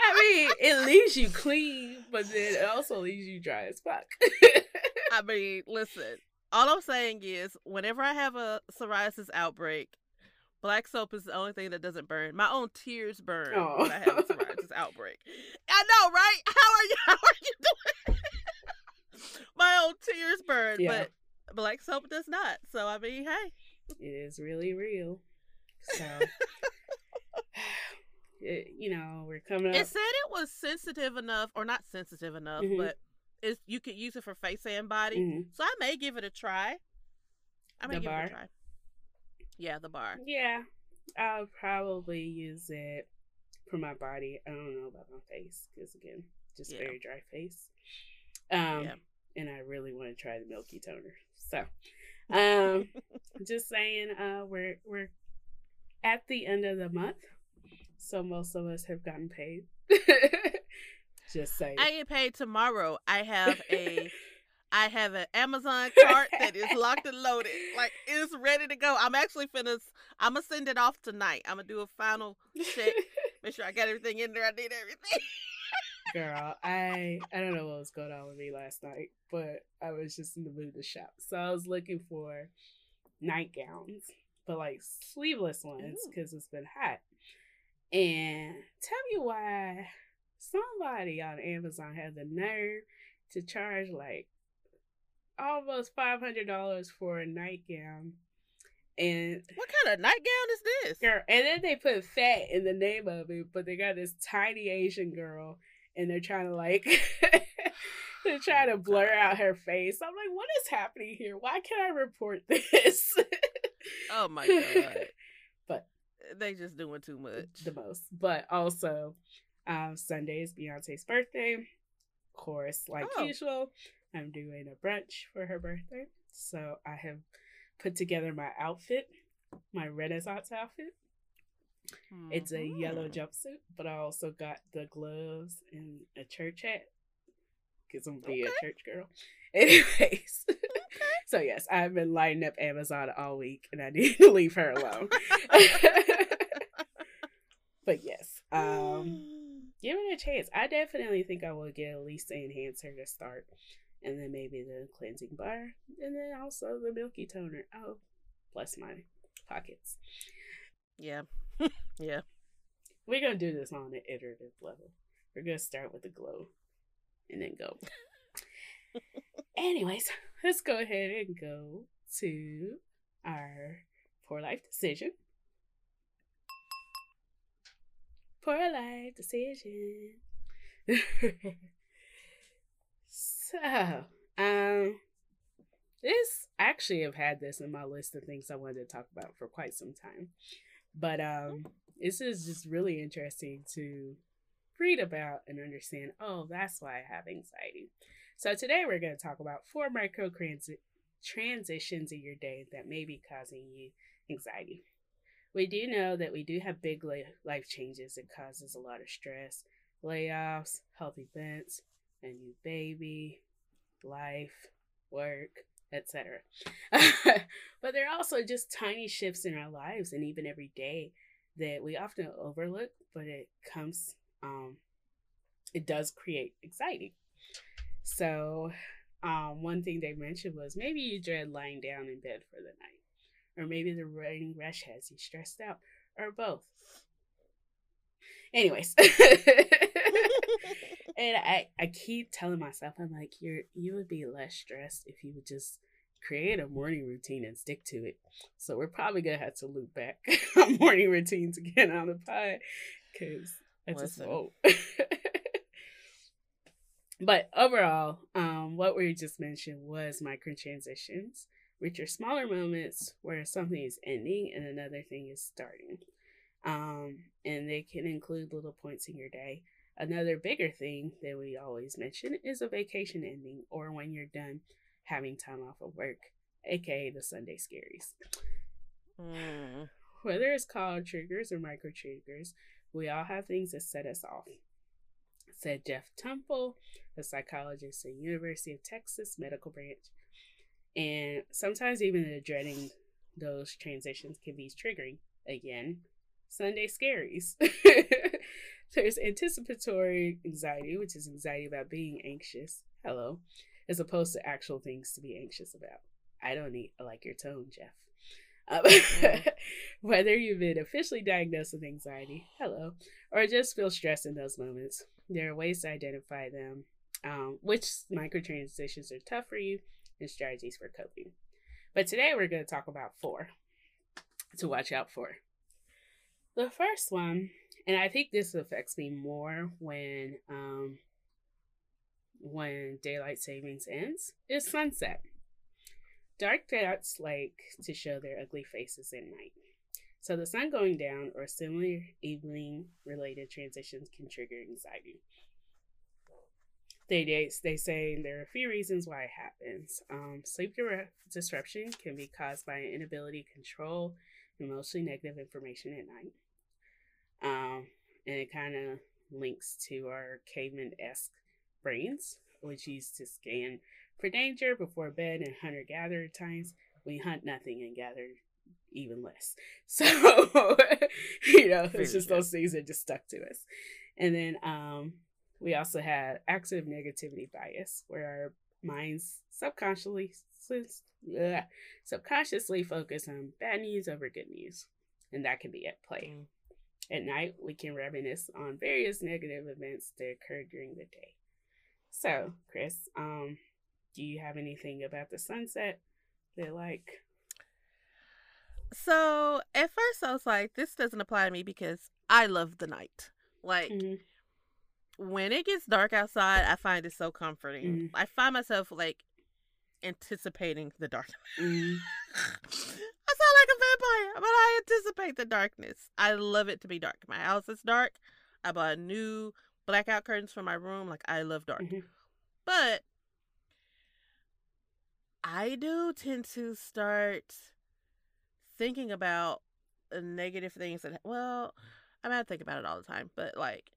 C: I mean, it leaves you clean, but then it also leaves you dry as fuck.
B: I mean, listen. All I'm saying is, whenever I have a psoriasis outbreak, black soap is the only thing that doesn't burn. My own tears burn
C: Oh.
B: when I have a psoriasis outbreak. I know, right? How are you? How are you doing? My own tears burn,
C: Yeah.
B: but black soap does not. So I mean, hey,
C: it is really real. So, it, you know, we're coming up.
B: it said it was sensitive enough, or not sensitive enough,
C: Mhm.
B: but it's you could use it for face and body.
C: Mhm.
B: So I may give it a try. I may
C: The
B: give
C: bar?
B: it a try. Yeah, the bar.
C: Yeah, I'll probably use it for my body. I don't know about my face because again, just
B: Yeah.
C: very dry face. Um,
B: Yeah.
C: and I really want to try the milky toner. So, um, just saying, uh, we're we're at the end of the month, so most of us have gotten paid. just saying.
B: I get paid tomorrow. I have a I have an Amazon cart that is locked and loaded. Like it's ready to go. I'm actually finna I'm gonna send it off tonight. I'm gonna do a final check. Make sure I got everything in there. I need everything.
C: Girl, I I don't know what was going on with me last night, but I was just in the mood to shop. So I was looking for nightgowns but like sleeveless ones because it's been hot. And tell me why somebody on Amazon had the nerve to charge like almost five hundred dollars for a nightgown. And
B: What kind of nightgown is this?
C: girl, and then they put fat in the name of it, but they got this tiny Asian girl, and they're trying to like they're trying to blur out her face. I'm like, what is happening here? Why can't I report this?
B: Oh my god.
C: but
B: They just doing too much.
C: the most. But also, um, Sunday is Beyonce's birthday. Of course, like
B: Oh.
C: usual, I'm doing a brunch for her birthday. So I have put together my outfit, my Renaissance outfit. It's a yellow
B: Mhm.
C: jumpsuit, but I also got the gloves and a church hat because I'm being
B: Okay.
C: a church girl. Anyways, so yes, I've been lighting up Amazon all week, and I need to leave her alone. but yes, um, give it a chance. I definitely think I will get at least the enhancer to start, and then maybe the cleansing bar, and then also the milky toner. Oh, bless my pockets.
B: yeah. yeah.
C: We're gonna do this on an iterative level. We're gonna start with the glow, and then go. Anyways, let's go ahead and go to our poor life decision. Poor life decision. so, um, this I actually have had this in my list of things I wanted to talk about for quite some time, but um, this is just really interesting to read about and understand. Oh, that's why I have anxiety. So today we're going to talk about four micro transi- transitions in your day that may be causing you anxiety. We do know that we do have big life changes that causes a lot of stress, layoffs, health events, a new baby, life, work, etc. but there are also just tiny shifts in our lives and even every day that we often overlook, but it comes um it does create anxiety. So, um, one thing they mentioned was maybe you dread lying down in bed for the night, or maybe the running rush has you stressed out, or both. Anyways, and I I keep telling myself I'm like you're you would be less stressed if you would just create a morning routine and stick to it. So we're probably gonna have to loop back on morning routines again on the pod because I just won't. but overall, um, what we just mentioned was micro transitions, which are smaller moments where something is ending and another thing is starting. Um, and they can include little points in your day. Another bigger thing that we always mention is a vacation ending or when you're done having time off of work, aka the Sunday scaries.
B: Mm.
C: Whether it's called triggers or micro triggers, we all have things that set us off. Said Jeff Temple, a psychologist at University of Texas Medical Branch. And sometimes even the dreading those transitions can be triggering. Again, Sunday scaries. There's anticipatory anxiety, which is anxiety about being anxious. Hello. As opposed to actual things to be anxious about. I don't need I like your tone, Jeff. Um, whether you've been officially diagnosed with anxiety, hello, or just feel stressed in those moments, there are ways to identify them, um, which microtransitions are tough for you, and strategies for coping. But today we're going to talk about four to watch out for. The first one, and I think this affects me more when um, when daylight savings ends, is sunset. Dark clouds like to show their ugly faces at night. So the sun going down or similar evening related transitions can trigger anxiety. They, they, they say there are a few reasons why it happens. Um, sleep disruption can be caused by an inability to control emotionally negative information at night. Um, and it kind of links to our caveman esque brains, which used to scan for danger before bed and hunter gatherer times. We hunt nothing and gather even less. So, you know, it's just those things that just stuck to us. And then um, we also had active negativity bias, where our minds subconsciously subconsciously focus on bad news over good news, and that can be at play. Mm. At night, we can reminisce on various negative events that occurred during the day. So, Chris, um, do you have anything about the sunset that like?
B: So at first I was like, this doesn't apply to me because I love the night. Like mm-hmm when it gets dark outside, I find it so comforting. Mm. I find myself like anticipating the dark. Mm. I sound like a vampire, but I anticipate the darkness. I love it to be dark. My house is dark. I bought new blackout curtains for my room. Like I love dark. Mm-hmm. But I do tend to start thinking about negative things that well, I mean I think about it all the time, but like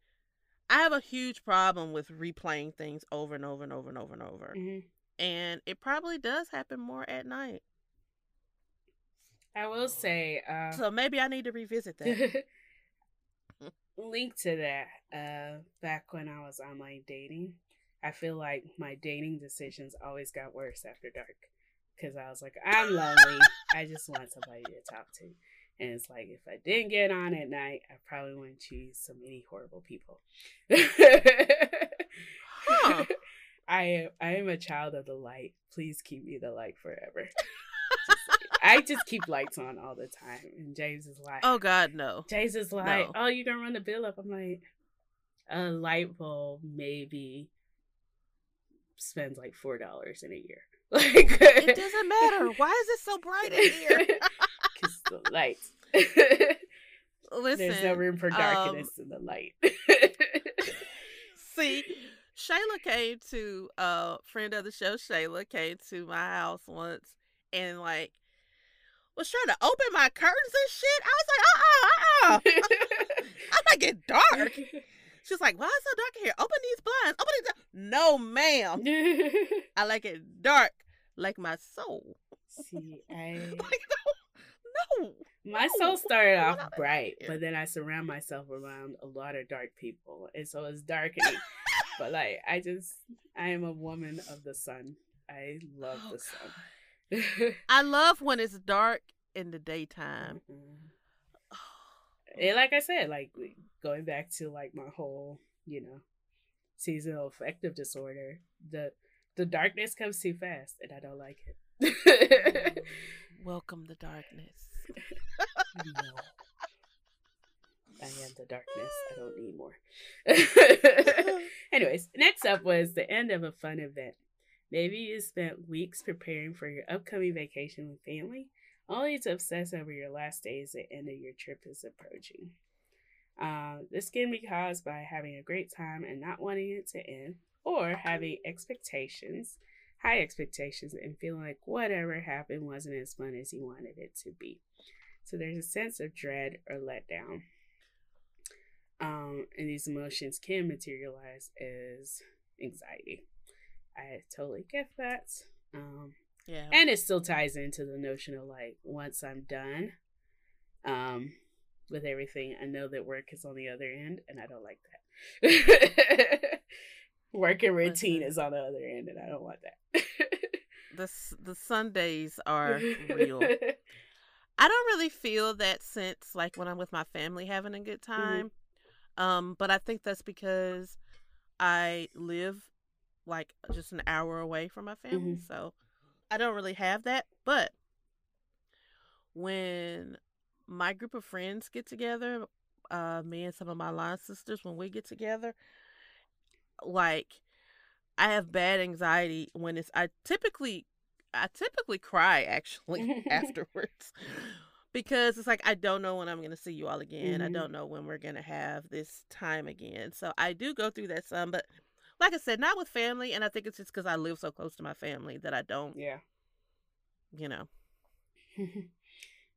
B: I have a huge problem with replaying things over and over and over and over and over. Mm-hmm. And it probably does happen more at night.
C: I will say. Uh,
B: so maybe I need to revisit that.
C: link to that. Uh, back when I was online dating, I feel like my dating decisions always got worse after dark because I was like, I'm lonely. I just want somebody to talk to. And it's like if I didn't get on at night, I probably wouldn't choose so many horrible people. huh. I I am a child of the light. Please keep me the light forever. I just keep lights on all the time. And James is like,
B: Oh God, no.
C: James is like, no. Oh, you're gonna run the bill up? I'm like, a light bulb maybe spends like four dollars in a year.
B: Like it doesn't matter. Why is it so bright in here?
C: Because the lights. Listen, there's no room for darkness um, in the light.
B: see, Shayla came to a uh, friend of the show. Shayla came to my house once and like was trying to open my curtains and shit. I was like, uh uh-uh, uh uh I might get dark. She's like, why is it so dark in here? Open these blinds. Open these. No, ma'am. I like it dark, like my soul.
C: See, I. like, no, no. My no. soul started off bright, but then I surround myself around a lot of dark people, and so it's darkening. but like, I just, I am a woman of the sun. I love oh, the sun.
B: I love when it's dark in the daytime.
C: And like I said, like going back to like my whole, you know, seasonal affective disorder, the the darkness comes too fast and I don't like
B: it. Welcome the darkness. no.
C: I am the darkness. I don't need more. Anyways, next up was the end of a fun event. Maybe you spent weeks preparing for your upcoming vacation with family, only to obsess over your last days the end of your trip is approaching. Uh, this can be caused by having a great time and not wanting it to end, or having expectations, high expectations, and feeling like whatever happened wasn't as fun as you wanted it to be. So there's a sense of dread or letdown. Um, and these emotions can materialize as anxiety. I totally get that. Um, yeah. And it still ties into the notion of like once I'm done, um, with everything. I know that work is on the other end, and I don't like that. work and routine is on the other end, and I don't want that.
B: the the Sundays are real. I don't really feel that sense like when I'm with my family having a good mm-hmm. time. Mm-hmm. Um, but I think that's because I live like just an hour away from my family, mm-hmm. so I don't really have that. But when my group of friends get together, uh, me and some of my line sisters, when we get together, like I have bad anxiety when it's I typically I typically cry actually afterwards because it's like I don't know when I'm going to see you all again. Mm-hmm. I don't know when we're going to have this time again. So I do go through that some, but like I said, not with family and I think it's just cuz I live so close to my family that I don't
C: Yeah.
B: You know.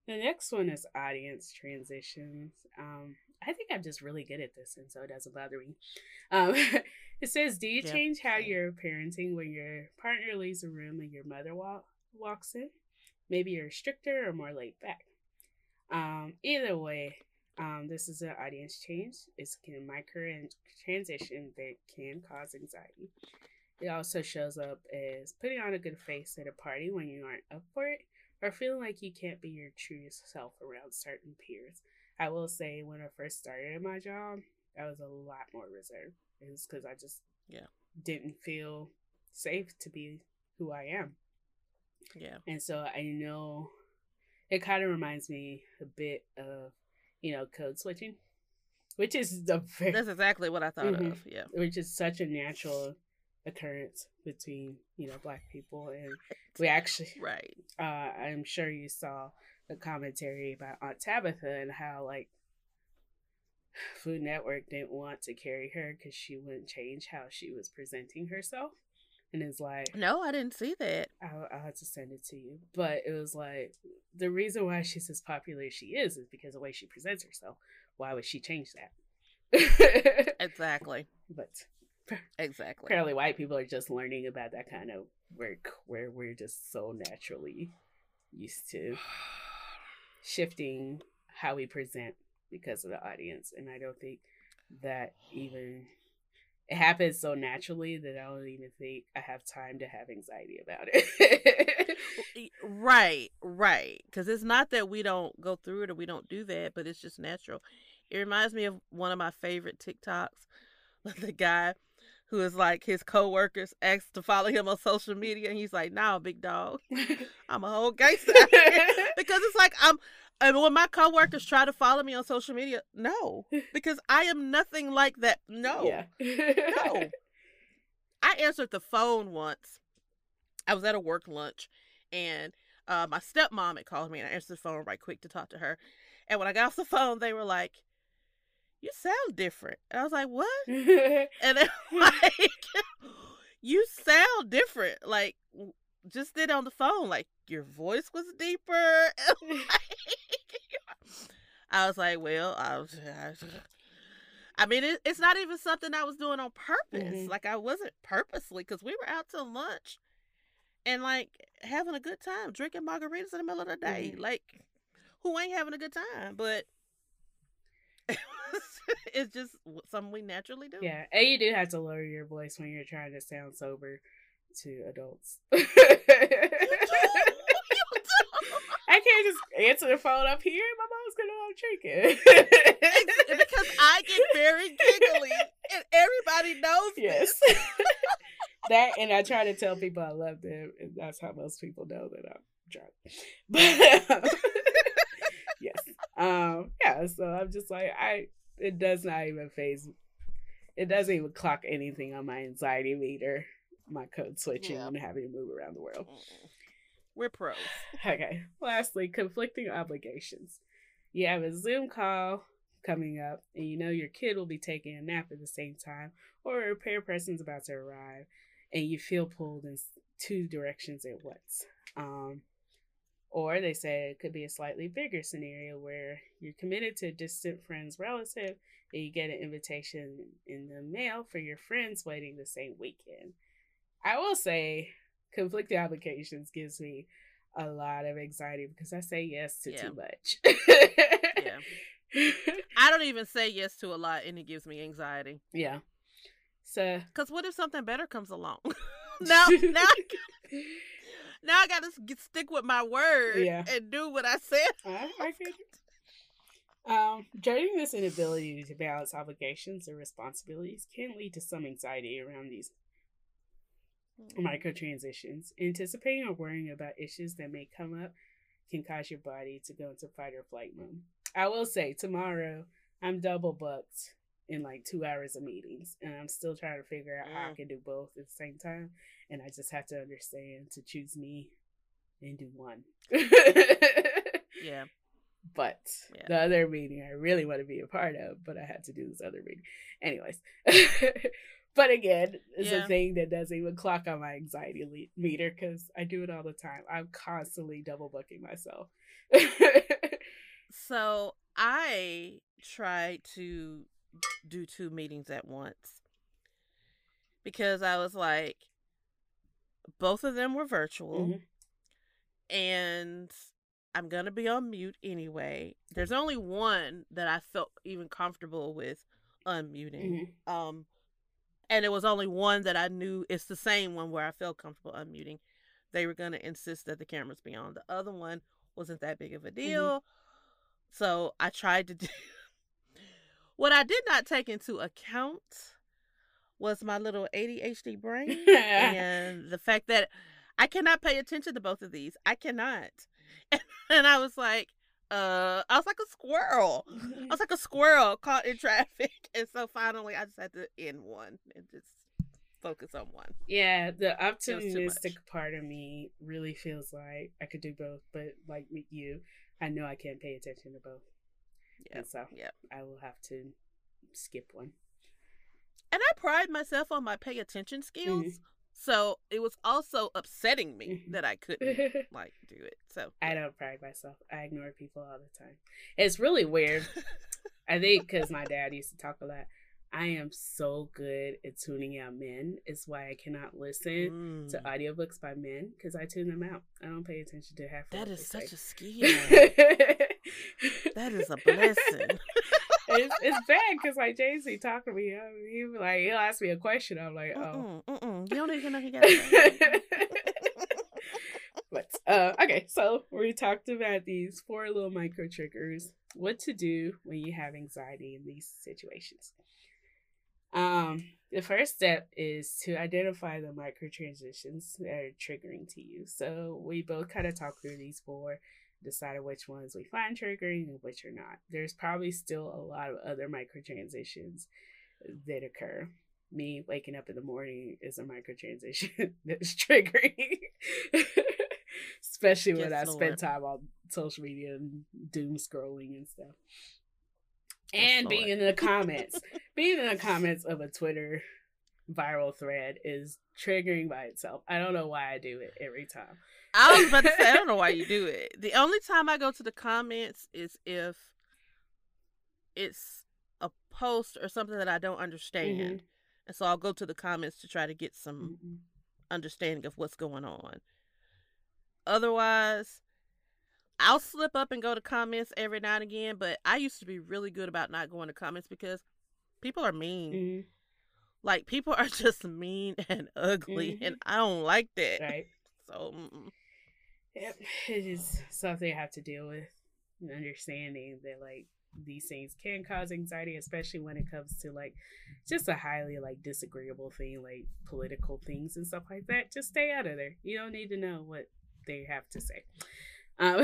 C: The next one is audience transitions. Um, I think I'm just really good at this, and so it doesn't bother me. Um, it says, "Do you yeah, change how you're parenting when your partner leaves the room and your mother walk, walks in? Maybe you're stricter or more laid back. Um, either way, um, this is an audience change. It's a micro transition that can cause anxiety. it also shows up as putting on a good face at a party when you aren't up for it, or feeling like you can't be your true self around certain peers. I will say, when I first started at my job, I was a lot more reserved. It's because I just
B: Yeah.
C: didn't feel safe to be who I am.
B: Yeah.
C: And so I know it kind of reminds me a bit of, you know, code switching, which is the very,
B: That's exactly what I thought
C: Mhm.
B: of. Yeah.
C: which is such a natural occurrence between you know black people and we actually
B: Right.
C: uh i'm sure you saw the commentary about aunt tabitha and how like food network didn't want to carry her because she wouldn't change how she was presenting herself and it's like
B: No, I didn't see that.
C: I'll, I'll have to send it to you. But it was like the reason why she's as popular as she is is because of the way she presents herself. Why would she change that?
B: Exactly.
C: but
B: Exactly.
C: apparently, white people are just learning about that kind of work where we're just so naturally used to shifting how we present because of the audience. And I don't think that even it happens so naturally that I don't even think I have time to have anxiety about it.
B: Right, right. Because it's not that we don't go through it or we don't do that, but it's just natural. It reminds me of one of my favorite TikToks. The guy who is like his coworkers asked to follow him on social media, and he's like, "Nah, big dog, I'm a whole gangster." because it's like I'm. And when my coworkers try to follow me on social media, no, because I am nothing like that. No,
C: Yeah.
B: no. I answered the phone once. I was at a work lunch, and uh, my stepmom had called me, and I answered the phone right quick to talk to her. And when I got off the phone, they were like, "You sound different," and I was like, "What?" And they're like, "You sound different." Like, just did on the phone, like your voice was deeper. I was like, "Well, I was." I, mean, it, it's not even something I was doing on purpose.
C: Mhm.
B: Like I wasn't purposely because we were out to lunch and like having a good time, drinking margaritas in the middle of the day.
C: Mhm.
B: Like, who ain't having a good time? But it's just something we naturally do.
C: yeah, and you do have to lower your voice when you're trying to sound sober to adults. I can't just answer the phone up here. My mom's gonna know I'm drinking.
B: Because I get very giggly, and everybody knows
C: yes.
B: this.
C: that and I try to tell people I love them, and that's how most people know that I'm drunk. But yes, um, yeah. So I'm just like I. It does not even faze. It doesn't even clock anything on my anxiety meter. My code switching
B: Yeah.
C: and having to move around the world.
B: We're pros.
C: Okay. Lastly, conflicting obligations. You have a Zoom call coming up, and you know your kid will be taking a nap at the same time, or a repair person's about to arrive, and you feel pulled in two directions at once. Um, or they say it could be a slightly bigger scenario where you're committed to a distant friend's relative, and you get an invitation in the mail for your friend's waiting the same weekend. I will say, conflicting obligations gives me a lot of anxiety because I say yes to
B: Yeah.
C: too much.
B: Yeah. I don't even say yes to a lot, and it gives me anxiety.
C: yeah. So
B: Cause what if something better comes along? now, now, I g- now I gotta stick with my word
C: Yeah.
B: and do what I said.
C: I, I. Um, dreading this inability to balance obligations and responsibilities can lead to some anxiety around these micro transitions. Anticipating or worrying about issues that may come up can cause your body to go into fight or flight mode. I will say tomorrow I'm double booked in like two hours of meetings, and I'm still trying to figure out how I
B: Mm.
C: can do both at the same time. And I just have to understand to choose me and do one.
B: Yeah,
C: But
B: Yeah.
C: the other meeting I really want to be a part of, but I had to do this other meeting. Anyways. but again, it's
B: Yeah.
C: a thing that doesn't even clock on my anxiety le- meter because I do it all the time. I'm constantly double booking myself.
B: so I tried to do two meetings at once because I was like, both of them were virtual.
C: Mhm.
B: and I'm gonna be on mute anyway. There's only one that I felt even comfortable with unmuting.
C: Mhm.
B: Um, and it was only one that I knew it's the same one where I felt comfortable unmuting. They were going to insist that the cameras be on. The other one wasn't that big of a mm-hmm. deal. So I tried to do what I did not take into account was my little ADHD brain and the fact that I cannot pay attention to both of these. I cannot. And I was like, uh, I was like a squirrel. I was like a squirrel caught in traffic. And so finally I just had to end one and just focus on one.
C: Yeah, the optimistic part of me really feels like I could do both, but like with you, I know I can't pay attention to both.
B: Yeah.
C: And so
B: Yep.
C: I will have to skip one.
B: And I pride myself on my pay attention skills. So it was also upsetting me
C: Mhm.
B: that I couldn't like do it. So
C: I don't pride myself. I ignore people all the time. It's really weird. I think because my dad used to talk a lot. I am so good at tuning out men. It's why I cannot listen to
B: Mm.
C: audiobooks by men because I tune them out. I don't pay attention to half. of
B: that is such
C: say.
B: a skill. that is a blessing.
C: It's, it's bad because like Jay Z talking to me, uh, he be like he'll ask me a question. I'm like, oh.
B: Mm-mm, mm-mm. You don't even know he got it.
C: but uh, okay, so we talked about these four little micro triggers. What to do when you have anxiety in these situations. Um, the first step is to identify the micro transitions that are triggering to you. So we both kind of talked through these four, decided which ones we find triggering and which are not. There's probably still a lot of other micro transitions that occur. Me waking up in the morning is a micro transition that's triggering. Especially when I spend time on social media and doom scrolling and stuff. And being in the comments. being in the comments of a Twitter viral thread is triggering by itself. I don't know why I do it every time.
B: I was about to say, I don't know why you do it. The only time I go to the comments is if it's a post or something that I don't understand.
C: Mhm.
B: And so I'll go to the comments to try to get some
C: Mhm.
B: understanding of what's going on. Otherwise, I'll slip up and go to comments every now and again, but I used to be really good about not going to comments because people are mean.
C: Mhm.
B: Like people are just mean and ugly, and I don't like that.
C: Right.
B: So.
C: Yep. It is something I have to deal with. And understanding that like these things can cause anxiety, especially when it comes to like just a highly like disagreeable thing, like political things and stuff like that. Just stay out of there. You don't need to know what they have to say. Um,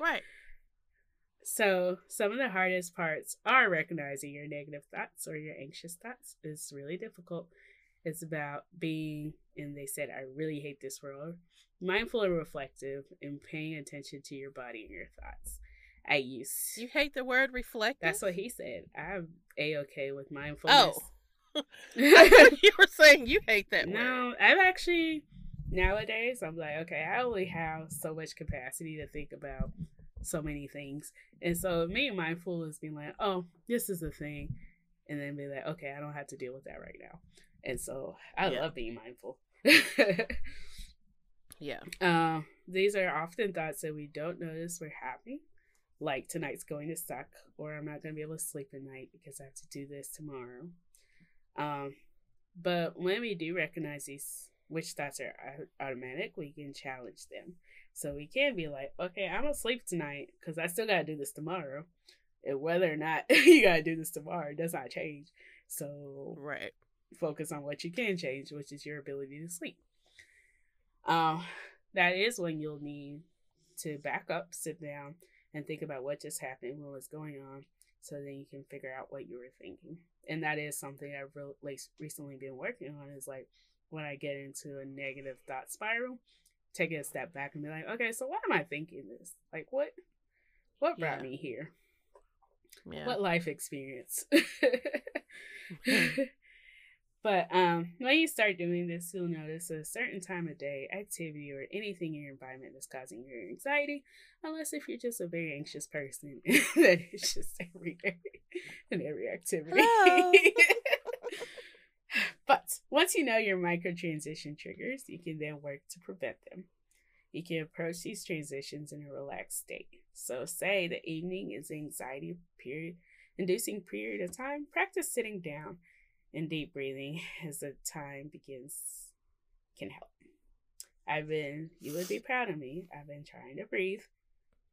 B: right.
C: So, some of the hardest parts are recognizing your negative thoughts or your anxious thoughts. It's really difficult. It's about being, and they said, I really hate this world, mindful and reflective and paying attention to your body and your thoughts. I use.
B: You hate the word reflective?
C: That's what he said. I'm a okay with mindfulness.
B: Oh. You were saying you hate that word.
C: no, I'm actually nowadays. I'm like, okay, I only have so much capacity to think about so many things, and so being mindful is being like, oh, this is a thing, and then be like, okay, I don't have to deal with that right now, and so I
B: Yeah.
C: love being mindful.
B: Yeah.
C: uh, these are often thoughts that we don't notice we're having, like tonight's going to suck, or I'm not going to be able to sleep at night because I have to do this tomorrow. Um, but when we do recognize these, which thoughts are automatic, we can challenge them. So we can be like, okay, I'm gonna sleep tonight because I still gotta do this tomorrow, and whether or not you gotta do this tomorrow does not change. So
B: Right.
C: focus on what you can change, which is your ability to sleep. Um, that is when you'll need to back up, sit down, and think about what just happened, what was going on, so then you can figure out what you were thinking. And that is something I've re- like, recently been working on. Is like when I get into a negative thought spiral, take a step back and be like, okay, so why am I thinking this? Like, what, what brought
B: Yeah.
C: me here?
B: Yeah.
C: what life experience but um when you start doing this you'll notice a certain time of day activity or anything in your environment that's causing your anxiety unless if you're just a very anxious person that it's just every day and every activity once you know your micro transition triggers you can then work to prevent them you can approach these transitions in a relaxed state. So, say the evening is anxiety period inducing period of time, practice sitting down and deep breathing as the time begins can help. I've been, you would be proud of me. I've been trying to breathe.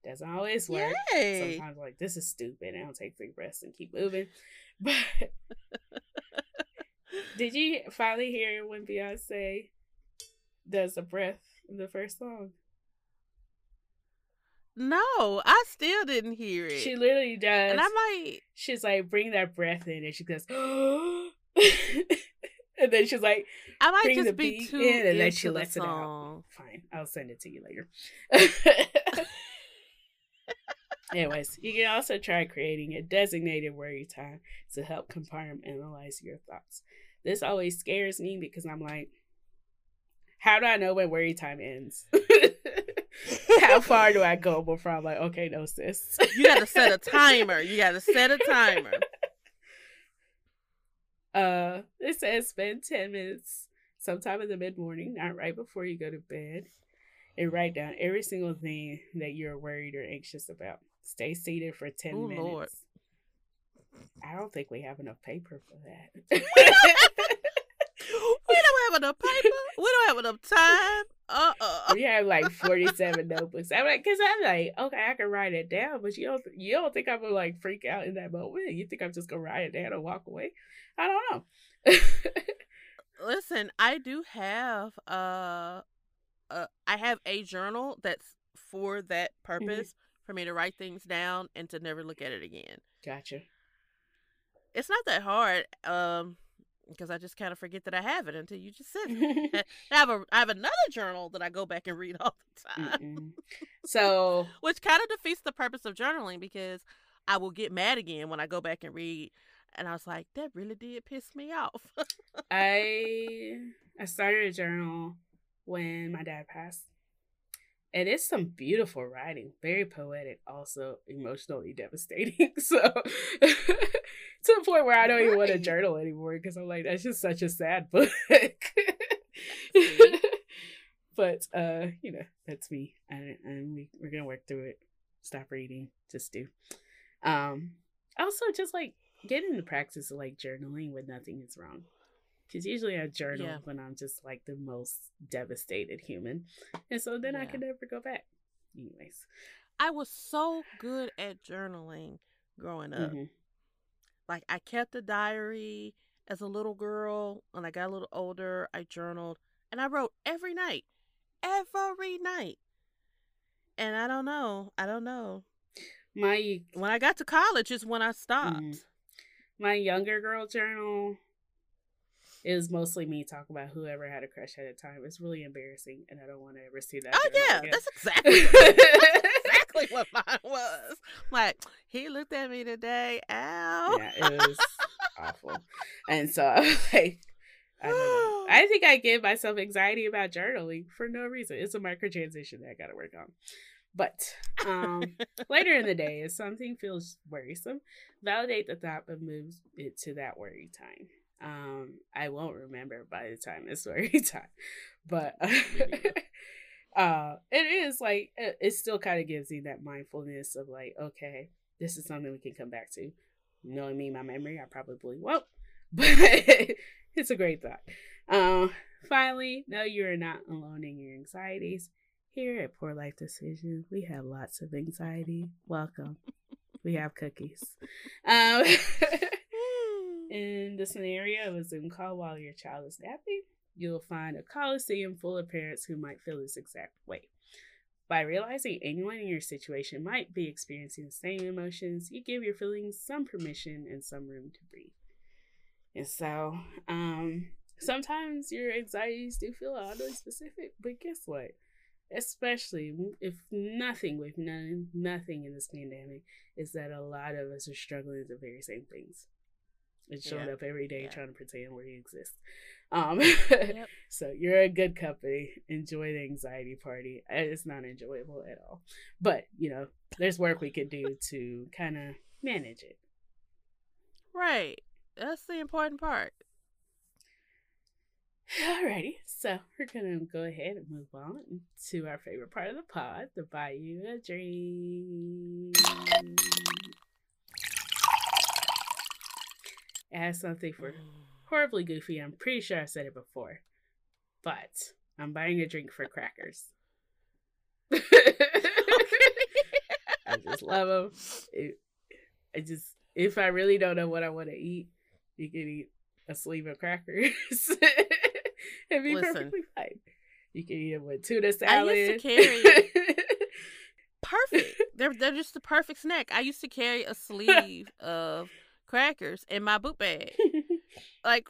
C: Doesn't always work.
B: Yay.
C: Sometimes I'm like, this is stupid. I don't take three breaths and keep moving. But did you finally hear when Beyonce does a breath in the first song?
B: No, I still didn't hear it.
C: She literally does.
B: and I might.
C: she's like, bring that breath in, and she goes, and then she's like,
B: I might
C: the
B: just be too
C: in, and then she
B: the
C: lets it out. Fine, I'll send it to you later. Anyways, you can also try creating a designated worry time to help compartmentalize your thoughts. This always scares me because I'm like, how do I know when worry time ends? how far do I go before I'm like, okay, no, sis.
B: You got to set a timer. You got to set a timer.
C: Uh, it says spend 10 minutes sometime in the mid morning, not right before you go to bed, and write down every single thing that you're worried or anxious about. Stay seated for 10
B: Ooh,
C: minutes.
B: Lord.
C: I don't think we have enough paper for that.
B: we don't have enough paper. We don't have enough time. Uh uh
C: we have like 47 notebooks. I'm like, cause I'm like, okay, I can write it down, but you don't, you don't think I'm gonna like freak out in that moment? You think I'm just gonna write it down and walk away? I don't know.
B: Listen, I do have uh, uh I have a journal that's for that
C: Mm-hmm.
B: purpose for me to write things down and to never look at it again.
C: gotcha.
B: It's not that hard um because I just kind of forget that I have it until you just said it. I have a I have another journal that I go back and read all the time,
C: Mm-mm. so
B: which kind of defeats the purpose of journaling because I will get mad again when I go back and read and I was like that really did piss me off.
C: I I started a journal when my dad passed. And it's some beautiful writing, very poetic, also emotionally devastating. So to the point where I don't even want to journal anymore because I'm like, that's just such a sad book. But uh, you know, that's me. And, and we, we're gonna work through it. Stop reading, just do. Um also just like get in the practice of like journaling when nothing is wrong. Because usually I journal
B: Yeah.
C: when I'm just like the most devastated human. And so then I
B: Yeah.
C: can never go back. Anyways.
B: I was so good at journaling growing up.
C: Mhm.
B: Like I kept a diary as a little girl. When I got a little older, I journaled and I wrote every night. Every night. And I don't know. I don't know.
C: My
B: When I got to college is when I stopped.
C: Mhm. my younger girl journal is mostly me talking about whoever had a crush at a time. It's really embarrassing and I don't want to ever see that.
B: Oh yeah,
C: again.
B: that's exactly exactly what mine was. Like he looked at me today. Ow.
C: yeah, it was awful. And so like I don't know. I think I give myself anxiety about journaling for no reason. It's a micro transition that I gotta work on. But um later in the day, if something feels worrisome, validate the thought but move it to that worry time. Um, I won't remember by the time it's worry time. But
B: neither.
C: Uh it is like it, it still kind of gives you that mindfulness of like, okay, this is something we can come back to. Knowing me, my memory, I probably won't. But it's a great thought. Um, finally, no, you are not alone in your anxieties. Here at Poor Life Decisions, we have lots of anxiety. Welcome. we have cookies. Um, in the scenario of a Zoom call while your child is napping, you'll find a coliseum full of parents who might feel this exact way. By realizing anyone in your situation might be experiencing the same emotions, you give your feelings some permission and some room to breathe. And so, um, sometimes your anxieties do feel oddly specific, but guess what? Especially if nothing with none, nothing in this pandemic is that a lot of us are struggling with the very same things. And showing
B: Yeah.
C: up every day
B: Yeah.
C: trying to pretend we exist. Um,
B: Yep.
C: so you're a good company. Enjoy the anxiety party. Uh, It's not enjoyable at all, but you know, there's work we could do to kind of manage it.
B: Right. That's the important part.
C: Alrighty, so we're gonna go ahead and move on to our favorite part of the pod, the buy you a drink. Add something for horribly goofy. I'm pretty sure I've said it before, but I'm buying a drink for crackers. I just love them. It, I just, if I really don't know what I want to eat, you can eat a sleeve of crackers and be
B: Listen.
C: perfectly fine. You can eat them with tuna salad.
B: I used to carry perfect. They're they're just the perfect snack. I used to carry a sleeve of crackers in my boot bag. Like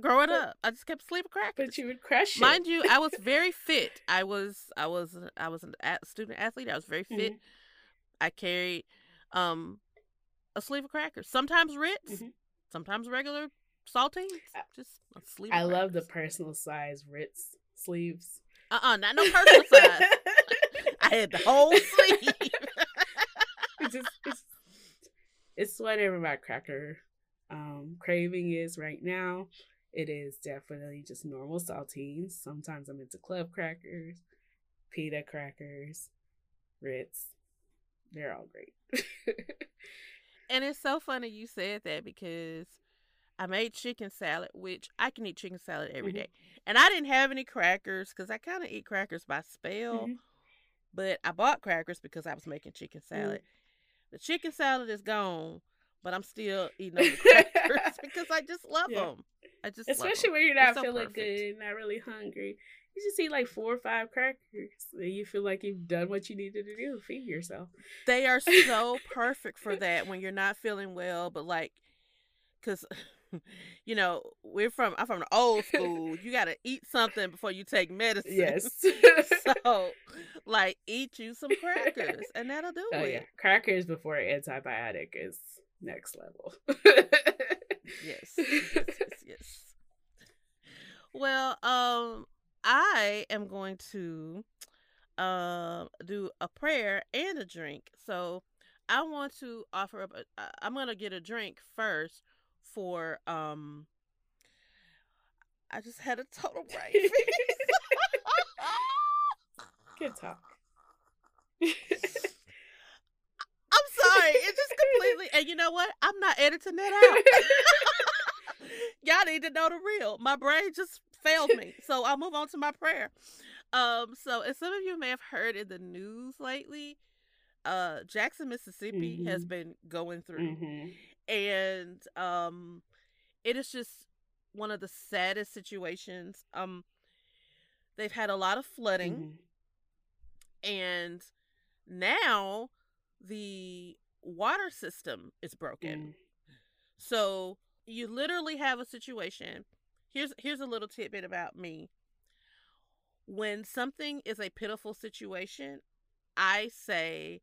B: growing
C: But-
B: up, I just kept a sleeve of crackers.
C: but you would crush it.
B: Mind you, I was very fit. I was I was I was an a- student athlete. I was very fit.
C: Mhm.
B: I carried um a sleeve of crackers. Sometimes Ritz,
C: Mhm.
B: sometimes regular saltines.
C: I-
B: Just a sleeve.
C: I love the personal size Ritz sleeves.
B: uh uh not no personal size. I had the whole sleeve.
C: it's just it's it's whatever my cracker um craving is right now. It is definitely just normal saltines. Sometimes I'm into club crackers, pita crackers, Ritz. They're all great.
B: And it's so funny you said that because I made chicken salad, which I can eat chicken salad every
C: Mhm.
B: day. And I didn't have any crackers because I kind of eat crackers by spell.
C: Mhm.
B: But I bought crackers because I was making chicken salad. The chicken salad is gone, but I'm still eating all the crackers because I just love
C: Yeah.
B: them. I just love
C: Especially when you're not
B: so
C: feeling
B: perfect.
C: good, not really hungry. You just eat like four or five crackers, and you feel like you've done what you needed to do. Feed yourself.
B: They are so perfect for that when you're not feeling well, but like, cause you know we're from I'm from the old school. You got to eat something before you take medicine.
C: Yes.
B: so, like, eat you some crackers, and that'll do
C: Oh
B: it.
C: yeah, crackers before antibiotic is next level.
B: Yes. yes, yes, yes. Well, um, I am going to um do a prayer and a drink. So I want to offer up. A, uh, I'm gonna get a drink first for um. I just had a total freeze.
C: Good talk.
B: Sorry. It just completely. And you know what? I'm not editing that out. Y'all need to know the real. My brain just failed me. So I'll move on to my prayer. Um, so as some of you may have heard in the news lately, uh Jackson, Mississippi has
C: Mhm.
B: been going through.
C: hmm
B: And um it is just one of the saddest situations. Um they've had a lot of flooding and now the water system is broken. Mm. So you literally have a situation. Here's here's a little tidbit about me. When something is a pitiful situation, I say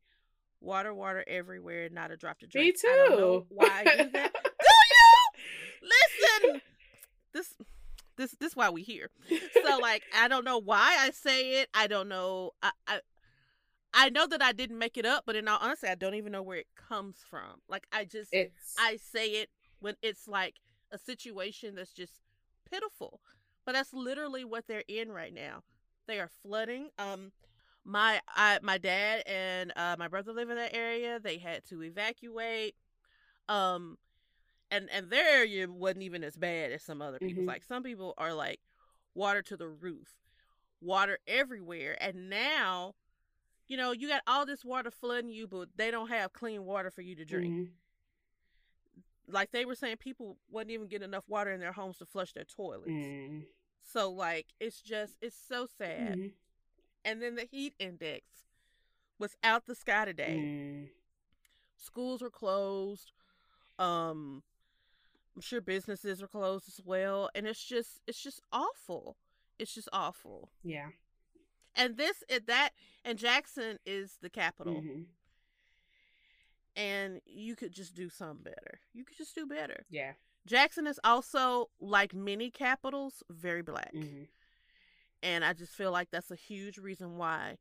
B: water, water everywhere, not a drop to drink.
C: Me
B: I don't know
C: too.
B: why I do that. do you? Listen. This this this why we here. So like I don't know why I say it. I don't know. I, I I know that I didn't make it up, but in all honesty, I don't even know where it comes from. Like I just
C: It's
B: I say it when it's like a situation that's just pitiful. But that's literally what they're in right now. They are flooding. Um my I my dad and uh my brother live in that area. They had to evacuate. Um and and their area wasn't even as bad as some other people's.
C: Mhm.
B: Like some people are like water to the roof, water everywhere. And now, you know, you got all this water flooding you, but they don't have clean water for you to drink
C: Mhm.
B: like they were saying people wasn't even getting enough water in their homes to flush their toilets.
C: Mm.
B: So like it's just it's so sad.
C: Mhm.
B: And then the heat index was out the sky today.
C: Mm.
B: Schools were closed. Um I'm sure businesses were closed as well and it's just it's just awful. It's just awful.
C: Yeah.
B: And this it that and Jackson is the capital
C: Mhm.
B: and you could just do something better. You could just do better.
C: Yeah.
B: Jackson is also like many capitals very black.
C: Mhm.
B: And I just feel like that's a huge reason why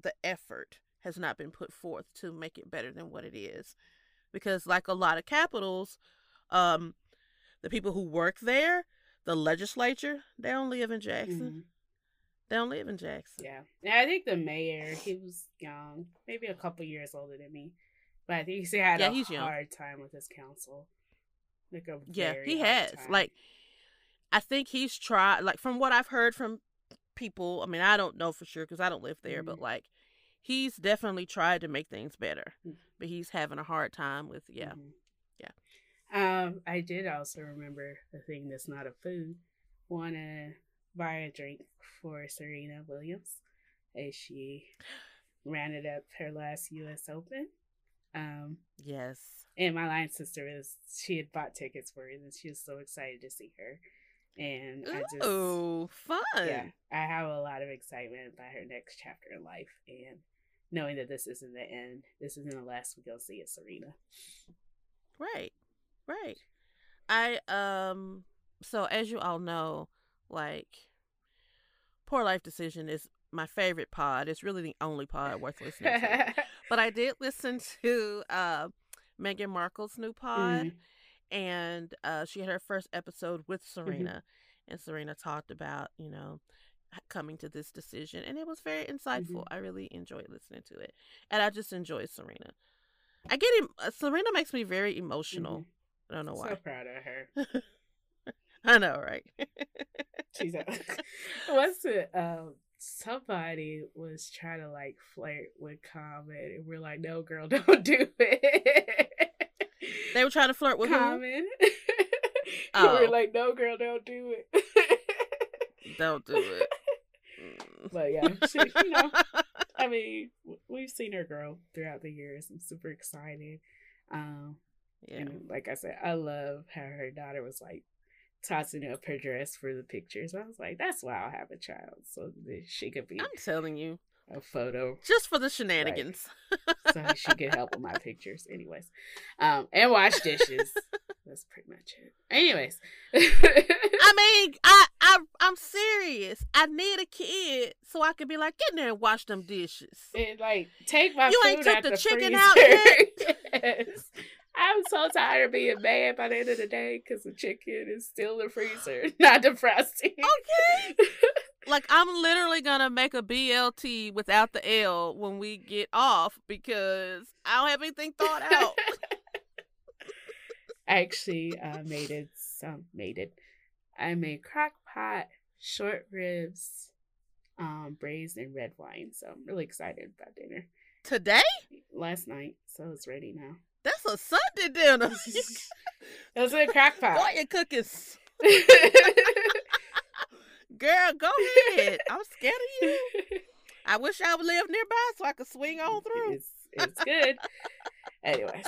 B: the effort has not been put forth to make it better than what it is. Because like a lot of capitals, um, the people who work there, the legislature, they don't live in Jackson.
C: Mhm.
B: They don't live in Jackson.
C: Yeah. And I think the mayor, he was young, maybe a couple years older than me. But I think he had
B: Yeah,
C: a
B: he's young.
C: hard time with his council. Like a
B: Yeah,
C: very
B: he has.
C: time.
B: Like I think he's tried like from what I've heard from people. I mean, I don't know for sure because I don't live there, but
C: Mhm.
B: like he's definitely tried to make things better,
C: Mm.
B: but he's having a hard time with yeah.
C: Mhm.
B: Yeah.
C: Um, I did also remember the thing that's not a food. Want buy a drink for Serena Williams as she rounded up her last U.S. Open. Um,
B: Yes.
C: and my line sister was she had bought tickets for it, and she was so excited to see her. And I just
B: Ooh, fun.
C: yeah, I have a lot of excitement about her next chapter in life, and knowing that this isn't the end, this isn't the last we go see at Serena.
B: Right. Right. I um so as you all know, like Poor Life Decision is my favorite pod. It's really the only pod worth listening to. But I did listen to uh Meghan Markle's new pod
C: Mhm.
B: and uh she had her first episode with Serena and Serena talked about, you know, coming to this decision and it was very insightful. I really enjoyed listening to it. And I just enjoy Serena. I get em- uh, Serena makes me very emotional. I don't know why.
C: So proud of her.
B: I know, right?
C: She's a, what's it? Um, somebody was trying to like flirt with Common, and we're like, "No, girl, don't do it."
B: they were trying to flirt with who?
C: Common.
B: Oh.
C: we're like, "No, girl, don't do it."
B: Don't do it. Mm.
C: but yeah, she, you know, I mean, we've seen her grow throughout the years. I'm super excited. Um,
B: yeah.
C: And like I said, I love how her daughter was like tossing up her dress for the pictures. I was like, that's why I'll have a child. So that she could be
B: I'm telling you,
C: a photo
B: just for the shenanigans.
C: so she could help with my pictures. Anyways. Um and wash dishes. That's pretty much it. Anyways.
B: I mean, I, I, I'm serious. I need a kid so I can be like, get in there and wash them dishes.
C: and like take my
B: You
C: food
B: ain't took
C: out
B: the
C: the
B: chicken
C: freezer.
B: out
C: yes. I'm so tired of being mad by the end of the day because the chicken is still in the freezer, not defrosting.
B: Okay. Like, I'm literally gonna make a BLT without the L when we get off because I don't have anything thought out.
C: I actually uh, made it some made it. I made crock pot, short ribs, um, braised and red wine. So I'm really excited about dinner.
B: Today?
C: Last night, so it's ready now.
B: That's a Sunday dinner.
C: It was a crock
B: Go
C: pot.
B: your cookies. Girl, go ahead. I'm scared of you. I wish I would live nearby so I could swing on through.
C: It's it's good. Anyways,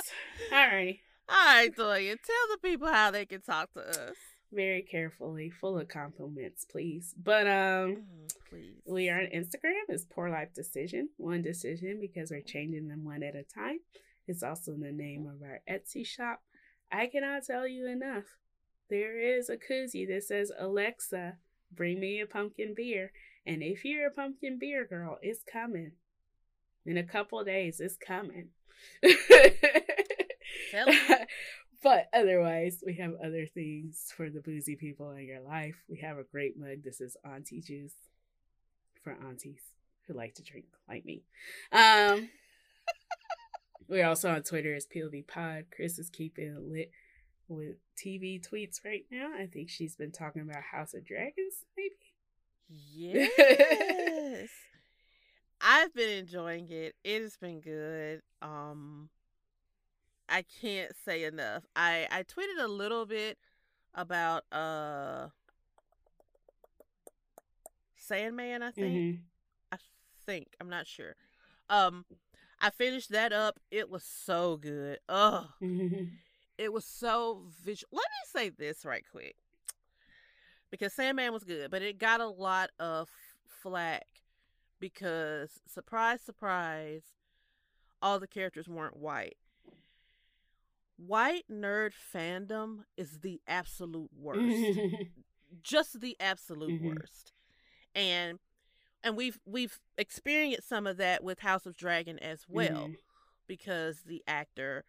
C: alrighty.
B: All right, Toya, tell the people how they can talk to us.
C: Very carefully, full of compliments, please. But um.
B: Mm, Please.
C: We are on Instagram. It's Poor Life Decision. One decision because we're changing them one at a time. It's also the name of our Etsy shop. I cannot tell you enough. There is a koozie that says, Alexa, bring me a pumpkin beer. And if you're a pumpkin beer girl, it's coming. In a couple days, it's coming. But otherwise, we have other things for the boozy people in your life. We have a great mug. This is Auntie Juice for aunties who like to drink like me. Um, we're also on Twitter as PLD Pod. Chris is keeping it lit with TV tweets right now. I think she's been talking about House of Dragons, maybe.
B: Yes. I've been enjoying it. It has been good. Um I can't say enough. I I tweeted a little bit about uh Sandman, I think.
C: Mhm.
B: I think. I'm not sure. Um I finished that up. It was so good. Oh, it was so visual. Let me say this right quick. Because Sandman was good, but it got a lot of flack because surprise surprise all the characters weren't white. White nerd fandom is the absolute worst. Just the absolute
C: Mhm.
B: worst. And and we've we've experienced some of that with House of Dragon as well
C: Mhm.
B: because the actor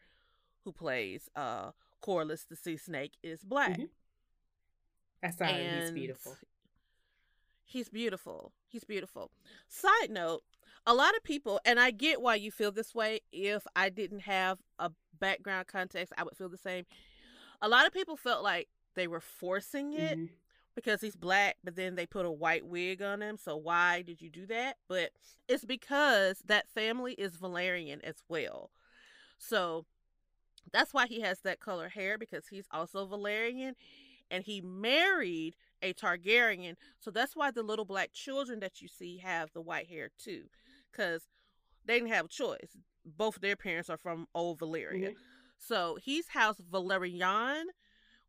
B: who plays uh Corlys the Sea Snake is black.
C: Mhm. I saw him. He's beautiful.
B: He's beautiful. He's beautiful. Side note, a lot of people, and I get why you feel this way. If I didn't have a background context, I would feel the same. A lot of people felt like they were forcing it
C: Mhm.
B: Because he's black, but then they put a white wig on him. So why did you do that? But it's because that family is Velaryon as well. So that's why he has that color hair because he's also Velaryon and he married a Targaryen. So that's why the little black children that you see have the white hair too cuz they didn't have a choice. Both their parents are from old Valyria. Mm-hmm. So he's House Velaryon,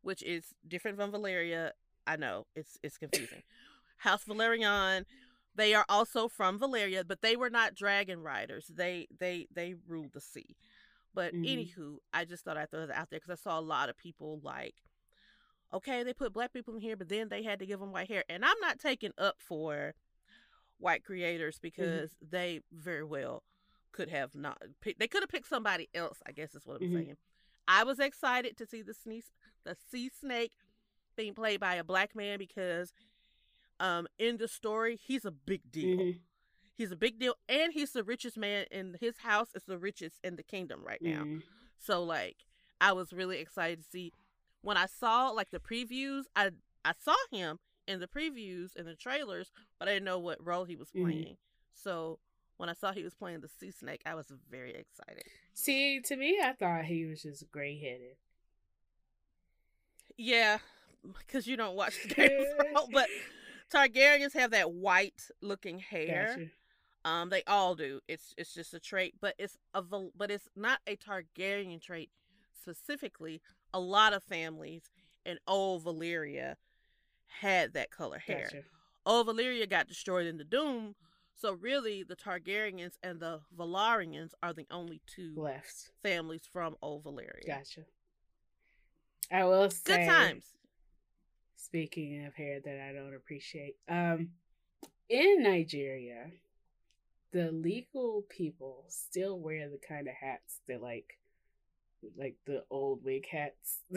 B: which is different from Valyria. I know it's it's confusing. House Velaryon. They are also from Valyria, but they were not dragon riders. They they they ruled the sea. But mm-hmm. anywho, I just thought I'd throw that out there because I saw a lot of people like, okay, they put black people in here, but then they had to give them white hair. And I'm not taking up for white creators mm-hmm. because mm-hmm. they very well could have not picked, they could have picked somebody else, I guess is what I'm mm-hmm. saying. I was excited to see the sneeze, the sea snake being played by a black man because um in the story he's a big deal. Mm-hmm. He's a big deal, and he's the richest man in his house. Is the richest in the kingdom right now. Mm. So like, I was really excited to see when I saw like the previews. I I saw him in the previews and the trailers, but I didn't know what role he was mm-hmm. playing. Mm. So when I saw he was playing the sea snake, I was very excited.
C: See, to me, I thought he was just gray headed.
B: Yeah, because you don't watch the Game of Thrones, but Targaryens have that white looking hair. Gotcha. Um, they all do. It's it's just a trait, but it's a but it's not a Targaryen trait specifically. A lot of families in old Valyria had that color hair. Gotcha. Old Valyria got destroyed in the Doom, so really the Targaryens and the Velaryons are the only two
C: left
B: families from old Valyria.
C: Gotcha. I will say
B: good times.
C: Speaking of hair that I don't appreciate, um, in Nigeria, the legal people still wear the kind of hats that like like the old wig hats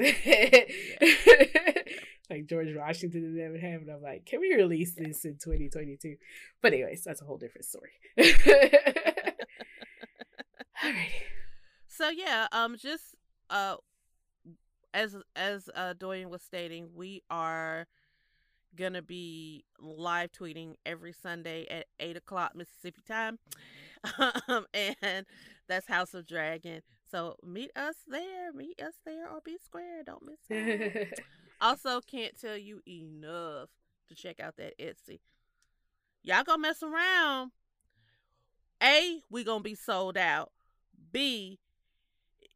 C: like George Washington and them have and I'm like, can we release this in 2022? But anyways, that's a whole different story.
B: Alrighty. So yeah, um just uh as as uh Doyen was stating, we are gonna be live tweeting every Sunday at eight o'clock Mississippi time, um, and that's House of Dragon. So meet us there, meet us there, or be square. Don't miss it. also, can't tell you enough to check out that Etsy. Y'all gonna mess around. A, we gonna be sold out. B,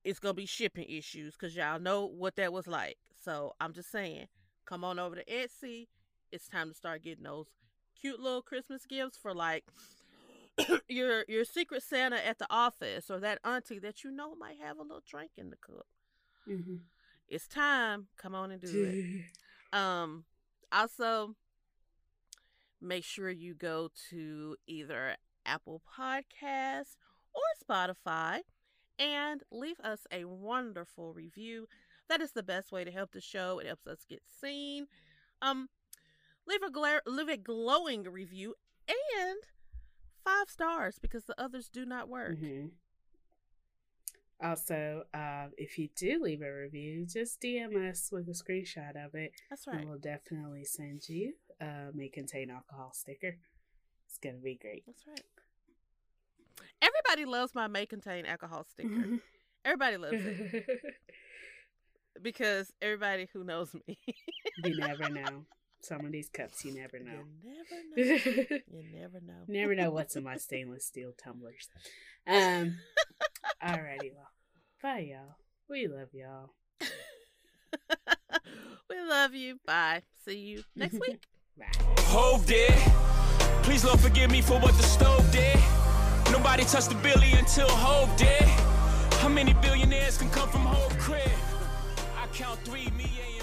B: it's gonna be shipping issues because y'all know what that was like. So I'm just saying, come on over to Etsy it's time to start getting those cute little Christmas gifts for like your your secret Santa at the office or that auntie that you know might have a little drink in the cup. Mm-hmm. It's time. Come on and do it. um. Also, make sure you go to either Apple Podcasts or Spotify and leave us a wonderful review. That is the best way to help the show. It helps us get seen. Um, leave a gla- leave a glowing review and five stars because the others do not work. Mm-hmm.
C: Also, uh, if you do leave a review, just DM us with a screenshot of it.
B: That's right.
C: And we'll definitely send you a may contain alcohol sticker. It's gonna be great.
B: That's right. Everybody loves my may contain alcohol sticker. Everybody loves it. because everybody who knows me.
C: you never know some of these cups you never know.
B: You never know. you never know.
C: never know what's in my stainless steel tumblers. Um alrighty well. Bye y'all. We love y'all.
B: we love you. Bye. See you next week.
C: Bye. Hov
D: did. Please Lord forgive me for what the stove did. Nobody touched the billy until Hov did. How many billionaires can come from Hov crib? I count three, me, and